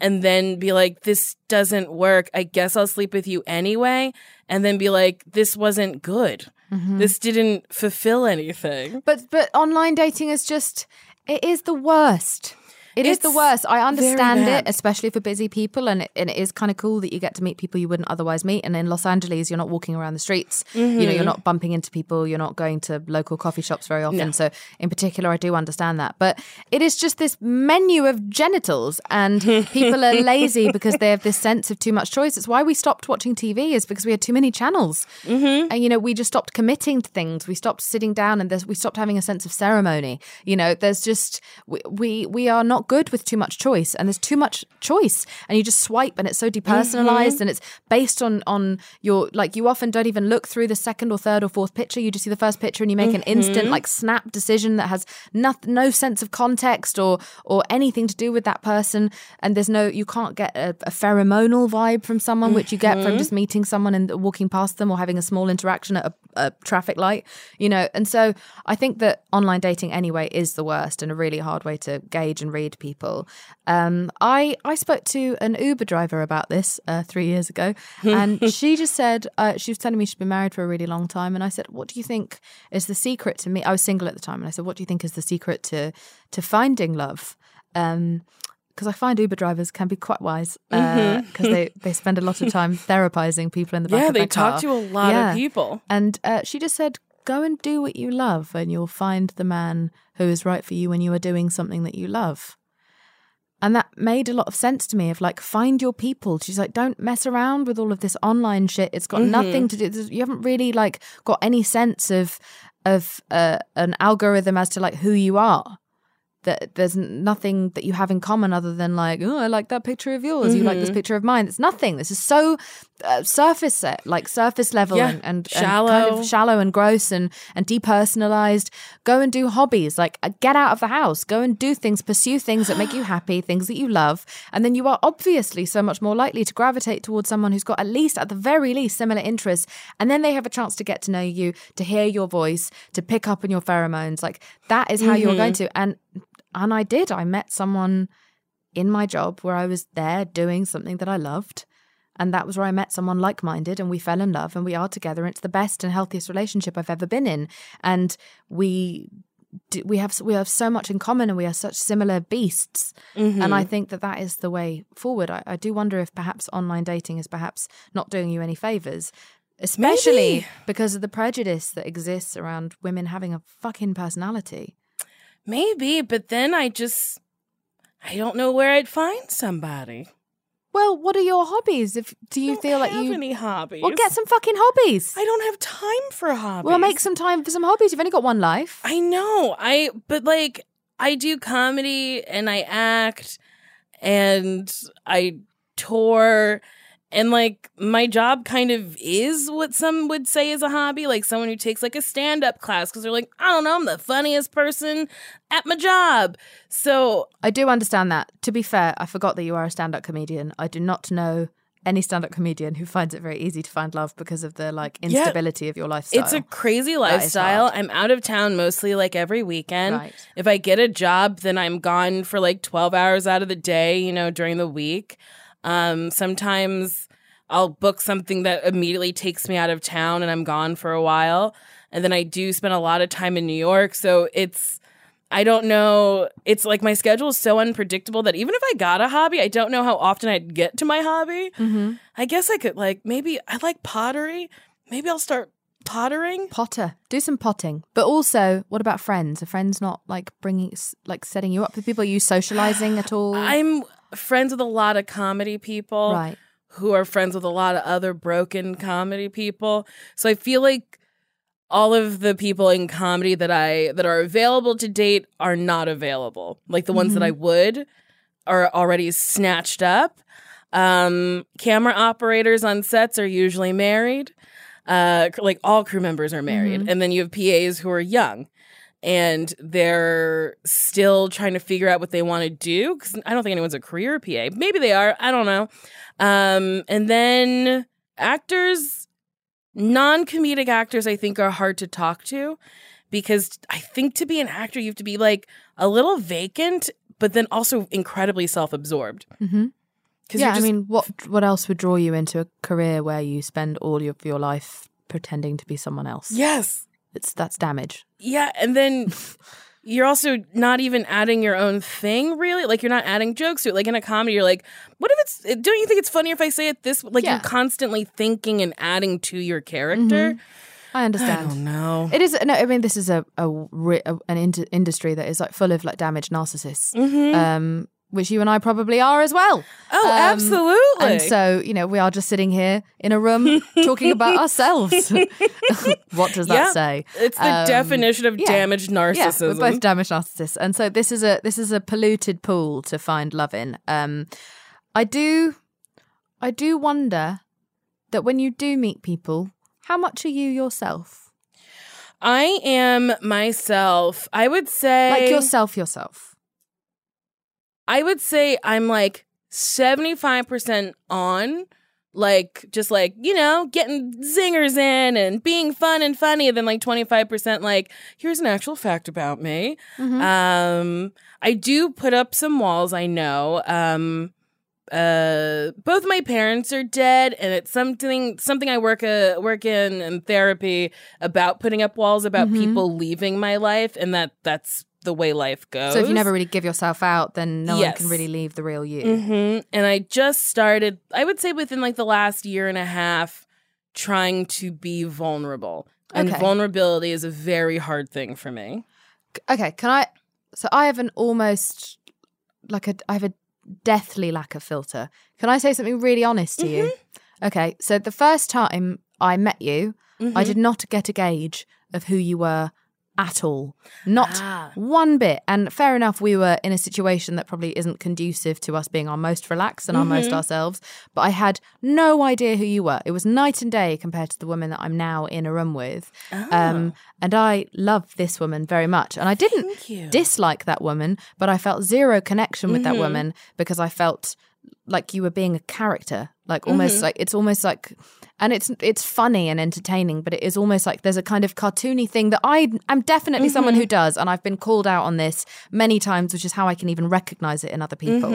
and then be like, this doesn't work. I guess I'll sleep with you anyway. And then be like, this wasn't good. Mm-hmm. This didn't fulfill anything. But but online dating is just it is the worst. It is the worst. I understand it, especially for busy people, and it, and it is kind of cool that you get to meet people you wouldn't otherwise meet. And in Los Angeles, you're not walking around the streets. You know, Mm-hmm. you're not bumping into people. You're not going to local coffee shops very often. So, in particular, I do understand that. But it is just this menu of genitals, and people are lazy because they have this sense of too much choice. It's why we stopped watching TV, is because we had too many channels, Mm-hmm. and you know, we just stopped committing to things. We stopped sitting down, and we stopped having a sense of ceremony. You know, there's just we we, we are not good with too much choice, and there's too much choice, and you just swipe, and it's so depersonalized, mm-hmm. and it's based on on your like you often don't even look through the second or third or fourth picture. You just see the first picture, and you make an mm-hmm. instant like snap decision that has no, no sense of context or or anything to do with that person, and there's no you can't get a, a pheromonal vibe from someone, which you get from mm-hmm. just meeting someone and walking past them or having a small interaction at a, a traffic light, you know. And so I think that online dating anyway is the worst and a really hard way to gauge and read people. Um, I I spoke to an Uber driver about this uh, three years ago, and she just said uh, she was telling me she'd been married for a really long time, and I said, "What do you think is the secret to me?" I was single at the time, and I said, "What do you think is the secret to to finding love?" Um, because I find Uber drivers can be quite wise because they, they spend a lot of time therapizing people in the back Yeah, of they talk car. to a lot Yeah. of people. And uh, she just said, go and do what you love, and you'll find the man who is right for you when you are doing something that you love. And that made a lot of sense to me of like, find your people. She's like, don't mess around with all of this online shit. It's got nothing to do. You haven't really like got any sense of of uh, an algorithm as to like who you are that there's nothing that you have in common other than like oh i like that picture of yours. You like this picture of mine. It's nothing. This is so uh, surface set like surface level Yeah, and, and, and shallow. kind of shallow. and gross and and depersonalized. Go and do hobbies. Like uh, get out of the house. Go and do things. Pursue things that make you happy things that you love. And then you are obviously so much more likely to gravitate towards someone who's got at least at the very least similar interests. And then they have a chance to get to know you to hear your voice to pick up on your pheromones. Like that is how you're going to. And and I did I met someone in my job where I was there doing something that I loved and that was where I met someone like minded and we fell in love and we are together. And it's the best and healthiest relationship I've ever been in. And we we have we have so much in common and we are such similar beasts. And I mm-hmm. think that that is the way forward. I, I do wonder if perhaps online dating is perhaps not doing you any favors. Especially Maybe. because of the prejudice that exists around women having a fucking personality. Maybe, but then I just I don't know where I'd find somebody. Well, what are your hobbies? If do you feel like you have any hobbies? well get some fucking hobbies? I don't have time for hobbies. Well, make some time for some hobbies. You've only got one life. I know. I but like I do comedy and I act and I tour and like my job kind of is what some would say is a hobby, like someone who takes like a stand up class because they're like, I don't know, I'm the funniest person at my job. So I do understand that. To be fair, I forgot that you are a stand up comedian. I do not know any stand up comedian who finds it very easy to find love because of the like Yeah. instability of your lifestyle. It's a crazy lifestyle. I'm out of town mostly like every weekend. Right. If I get a job, then I'm gone for like 12 hours out of the day, you know, during the week. Um, sometimes I'll book something that immediately takes me out of town and I'm gone for a while. And then I do spend a lot of time in New York. So it's, I don't know. It's like my schedule is so unpredictable that even if I got a hobby, I don't know how often I'd get to my hobby. Mm-hmm. I guess I could like maybe I like pottery. Maybe I'll start pottering. Potter. Do some potting. But also, what about friends? Are friends not like bringing, like setting you up with people? Are you socializing at all? I'm friends with a lot of comedy people right. who are friends with a lot of other broken comedy people. So I feel like all of the people in comedy that I that are available to date are not available. Like the ones that I would are already snatched up. Um, camera operators on sets are usually married. Uh, like all crew members are married, and then you have PAs who are young. And they're still trying to figure out what they want to do because I don't think anyone's a career PA. Maybe they are. I don't know. Um, and then actors, non comedic actors, I think are hard to talk to because I think to be an actor, you have to be like a little vacant, but then also incredibly self absorbed. Mm-hmm. Yeah, just, I mean, what what else would draw you into a career where you spend all of your life pretending to be someone else? yes. It's that's damage. Yeah. And then you're also not even adding your own thing, really. Like you're not adding jokes to it. Like in a comedy, you're like, what if it's, don't you think it's funnier if I say it this? Like Yeah. you're constantly thinking and adding to your character. I I understand. don't know. It is no. I mean, this is a, a, a an ind- industry that is like full of like damaged narcissists, um, which you and I probably are as well. Oh, Um, absolutely. And so, you know, we are just sitting here in a room talking about ourselves. what does that Yeah. say? It's the Um, definition of yeah. damaged Yeah, narcissism. we're both damaged narcissists, and so this is a this is a polluted pool to find love in. Um, I do, I do wonder that when you do meet people, how much are you yourself? I am myself. I would say Like yourself, yourself. I would say I'm like 75% on like just like, you know, getting zingers in and being fun and funny and then like 25% like here's an actual fact about me. Mm-hmm. Um I do put up some walls, I know. Um uh both my parents are dead and it's something something I work uh, work in in therapy about putting up walls about Mhm. people leaving my life and that that's the way life goes. So if you never really give yourself out, then no one can really leave the real you. hmm And I just started, I would say within like the last year and a half, trying to be vulnerable. And Okay. vulnerability is a very hard thing for me. Okay, can I? So I have an almost like a I have a deathly lack of filter. Can I say something really honest to you? Okay, so the first time I met you, I did not get a gauge of who you were at all. Not Ah. one bit. And fair enough, we were in a situation that probably isn't conducive to us being our most relaxed and our most ourselves. But I had no idea who you were. It was night and day compared to the woman that I'm now in a room with. Um, and I love this woman very much. And I didn't dislike that woman, but I felt zero connection with that woman because I felt like you were being a character, like almost like it's almost like, and it's it's funny and entertaining, but it is almost like there's a kind of cartoony thing that I am definitely someone who does, and I've been called out on this many times, which is how I can even recognize it in other people,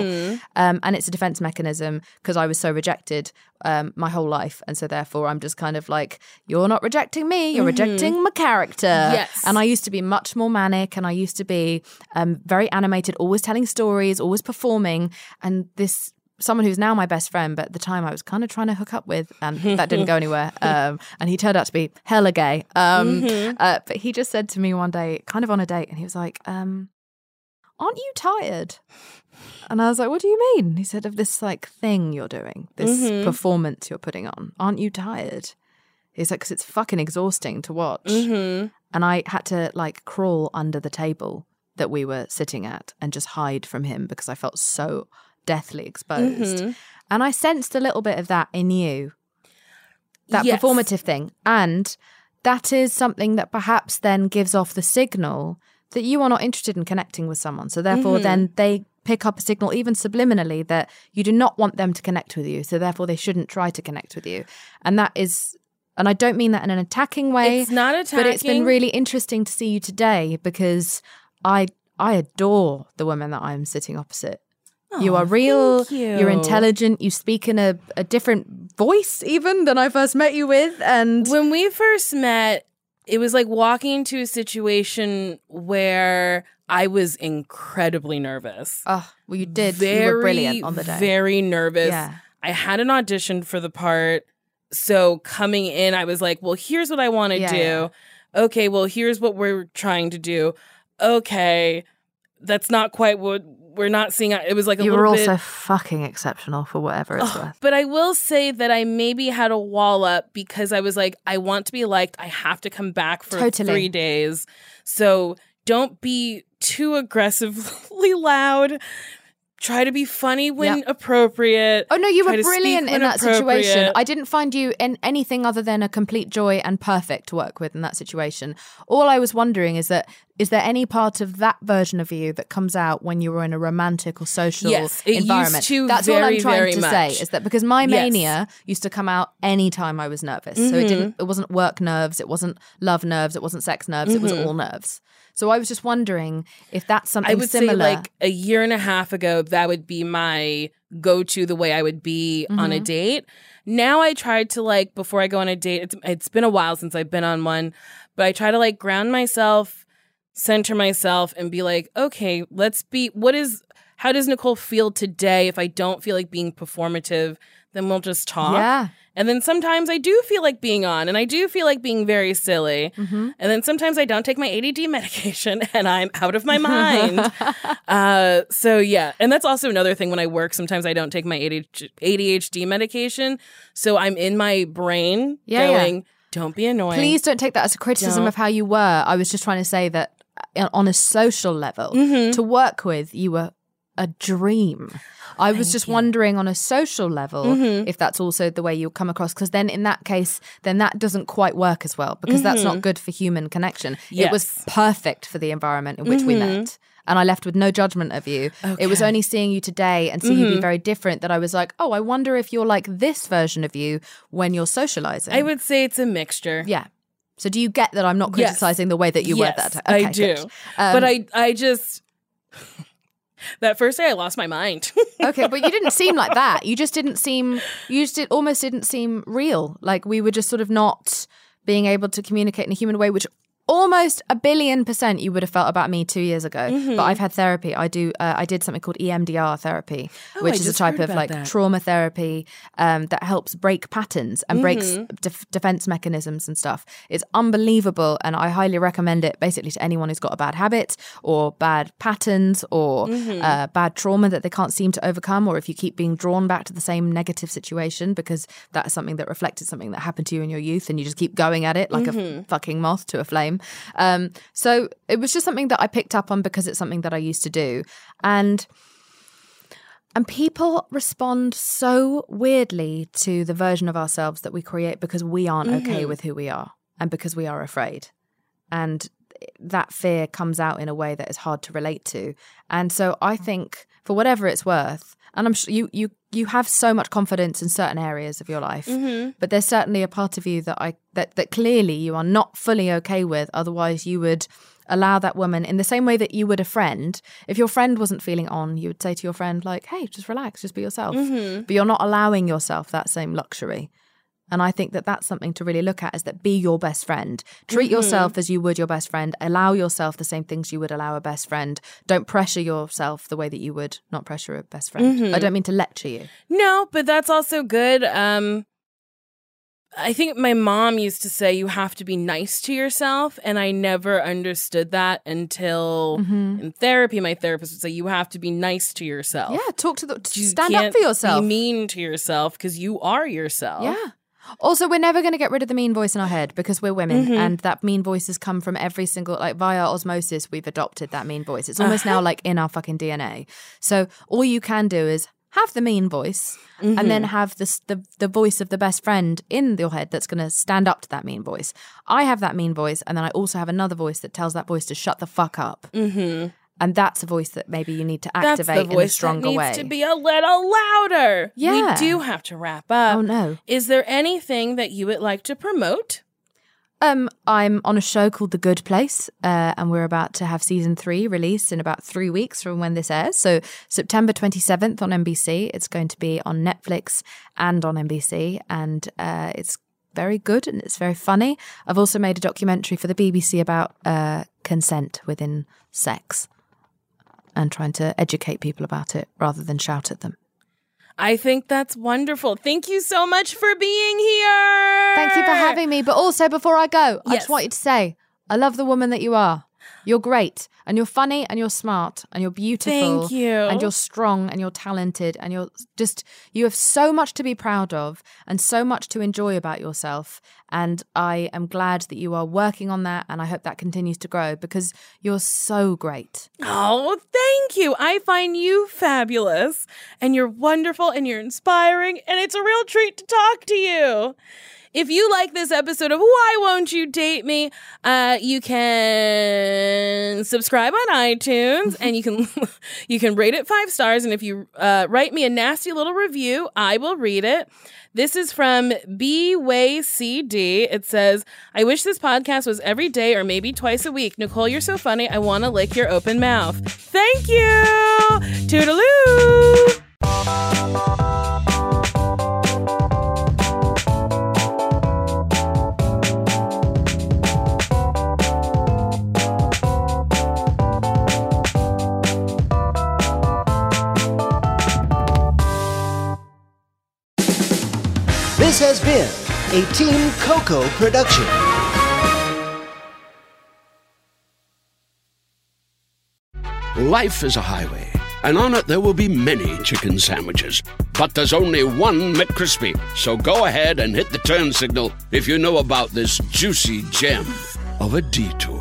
um, and it's a defense mechanism because I was so rejected um, my whole life, and so therefore I'm just kind of like, you're not rejecting me, you're rejecting my character, Yes. and I used to be much more manic and I used to be um, very animated, always telling stories, always performing. And this, someone who's now my best friend, but at the time I was kind of trying to hook up with, and that didn't go anywhere. Um, and he turned out to be hella gay. Um, uh, but he just said to me one day, kind of on a date, and he was like, um, Aren't you tired? And I was like, What do you mean? He said, Of this like thing you're doing, this performance you're putting on. Aren't you tired? He's like, Because it's fucking exhausting to watch Mm-hmm. and I had to like crawl under the table that we were sitting at and just hide from him because I felt so deathly exposed. Mm-hmm. And I sensed a little bit of that in you. That Yes. performative thing. And that is something that perhaps then gives off the signal that you are not interested in connecting with someone. So therefore Mm-hmm. then they pick up a signal even subliminally that you do not want them to connect with you. So therefore they shouldn't try to connect with you. And that is and I don't mean that in an attacking way. It's not But it's been really interesting to see you today because I I adore the woman that I'm sitting opposite. You are oh, real. you. You're intelligent. You speak in a, a different voice even than I first met you with. And when we first met, it was like walking into a situation where I was incredibly nervous. oh, well, you did. Very, you were brilliant on the day. Very nervous. Yeah. I had an audition for the part. So coming in, I was like, well, here's what I want to Yeah, do. yeah. Okay, well, here's what we're trying to do. Okay, that's not quite what we're not seeing. It was like a you were bit. also fucking exceptional for whatever it's worth. But I will say that I maybe had a wall up because I was like, I want to be liked. I have to come back for Totally. three days. So don't be too aggressively loud. Try to be funny when Yep. appropriate. Oh no, you were brilliant in that situation. I didn't find you in anything other than a complete joy and perfect to work with in that situation. All I was wondering is that is there any part of that version of you that comes out when you were in a romantic or social Yes, it used environment? to That's all I'm trying very to say is that because my Yes. mania used to come out anytime I was nervous. So it didn't Mm-hmm. it wasn't work nerves, it wasn't love nerves, it wasn't sex nerves, it was all nerves. So I was just wondering if that's something Mm-hmm. I would similar. say like a year and a half ago, that would be my go to the way I would be on a Mm-hmm. date. Now I try to like before I go on a date. It's it's been a while since I've been on one, but I try to like ground myself, center myself, and be like, okay, let's be. What is? How does Nicole feel today? If I don't feel like being performative, then we'll just talk. Yeah. And then sometimes I do feel like being on, and I do feel like being very silly. Mm-hmm. And then sometimes I don't take my ADD medication, and I'm out of my mind. uh, so yeah, and that's also another thing when I work. Sometimes I don't take my ADHD, medication, so I'm in my brain Yeah, yeah. going, "Don't be annoying." Please don't take that as a criticism Don't. of how you were. I was just trying to say that uh, on a social level, Mm-hmm. to work with, you were a dream. I was just wondering on a social level Mm-hmm. if that's also the way you come across. Because then, in that case, then that doesn't quite work as well because that's not good for human connection. It was Mm-hmm. Perfect for the environment in which we met. And I left with no judgment of you. It was only seeing you today and seeing you be very different that I was like, oh, I wonder if you're like this version of you when you're socializing. I would say it's a mixture. Yeah. So do you get that I'm not Yes. criticizing the way that you yes, were that time? I do. Um, but I, I just that first day I lost my mind. okay, but you didn't seem like that. You just didn't seem. You just did, almost didn't seem real. Like we were just sort of not being able to communicate in a human way, which almost a billion percent you would have felt about me two years ago. Mm-hmm. But I've had therapy. I do. Uh, I did something called EMDR therapy, Oh, which I is a type of like that. trauma therapy um, that helps break patterns and breaks Mm-hmm. def- defense mechanisms and stuff. It's unbelievable, and I highly recommend it. Basically, to anyone who's got a bad habit or bad patterns or Mm-hmm. uh, bad trauma that they can't seem to overcome, or if you keep being drawn back to the same negative situation because that is something that reflected something that happened to you in your youth, and you just keep going at it like a Mm-hmm. f- fucking moth to a flame. Um, so it was just something that I picked up on because it's something that I used to do, and and people respond so weirdly to the version of ourselves that we create because we aren't okay with who we are and because we are afraid. And that fear comes out in a way that is hard to relate to. And so I think for whatever it's worth, and I'm sure you you you have so much confidence in certain areas of your life, mm-hmm. but there's certainly a part of you that I that that clearly you are not fully okay with. Otherwise, you would allow that woman in the same way that you would a friend. If your friend wasn't feeling on, you would say to your friend like, "Hey, just relax, just be yourself." Mm-hmm. But you're not allowing yourself that same luxury. And I think that that's something to really look at is that be your best friend. Treat mm-hmm. yourself as you would your best friend. Allow yourself the same things you would allow a best friend. Don't pressure yourself the way that you would not pressure a best friend. I mm-hmm. don't mean to lecture you. No, but that's also good. Um, I think my mom used to say you have to be nice to yourself, and I never understood that until mm-hmm. in therapy. My therapist would say you have to be nice to yourself. Yeah, talk to the You stand up for yourself. Be mean to yourself because you are yourself. Yeah. Also, we're never going to get rid of the mean voice in our head because we're women, Mm-hmm. and that mean voice has come from every single like via osmosis. We've adopted that mean voice. It's almost Uh-huh. now like in our fucking DNA. So all you can do is have the mean voice and then have this, the the voice of the best friend in your head that's going to stand up to that mean voice. I have that mean voice, and then I also have another voice that tells that voice to shut the fuck up. Mm-hmm. And that's a voice that maybe you need to That's activate the in a stronger that needs way. to be a little louder. Yeah. We do have to wrap up. Oh, no. Is there anything that you would like to promote? Um, I'm on a show called The Good Place, uh, and we're about to have season three released in about three weeks from when this airs. So September 27th on NBC. It's going to be on Netflix and on NBC, and uh, it's very good and it's very funny. I've also made a documentary for the BBC about uh, consent within sex, and trying to educate people about it rather than shout at them. I think that's wonderful. Thank you so much for being here. Thank you for having me. But also, before I go, I just want you to say, I love the woman that you are. You're great, and you're funny, and you're smart, and you're beautiful. Thank you. And you're strong, and you're talented, and you're just, you have so much to be proud of, and so much to enjoy about yourself. And I am glad that you are working on that, and I hope that continues to grow because you're so great. Oh, thank you. I find you fabulous and you're wonderful and you're inspiring and it's a real treat to talk to you. If you like this episode of Why Won't You Date Me, uh, you can subscribe on iTunes and you can you can rate it five stars. And if you uh, write me a nasty little review, I will read it. This is from B Way CD. It says, I wish this podcast was every day or maybe twice a week. Nicole, you're so funny. I want to lick your open mouth. Thank you. Toodaloo. This has been a Team Coco production. Life is a highway, and on it there will be many chicken sandwiches. But there's only one McCrispy. So go ahead and hit the turn signal if you know about this juicy gem of a detour.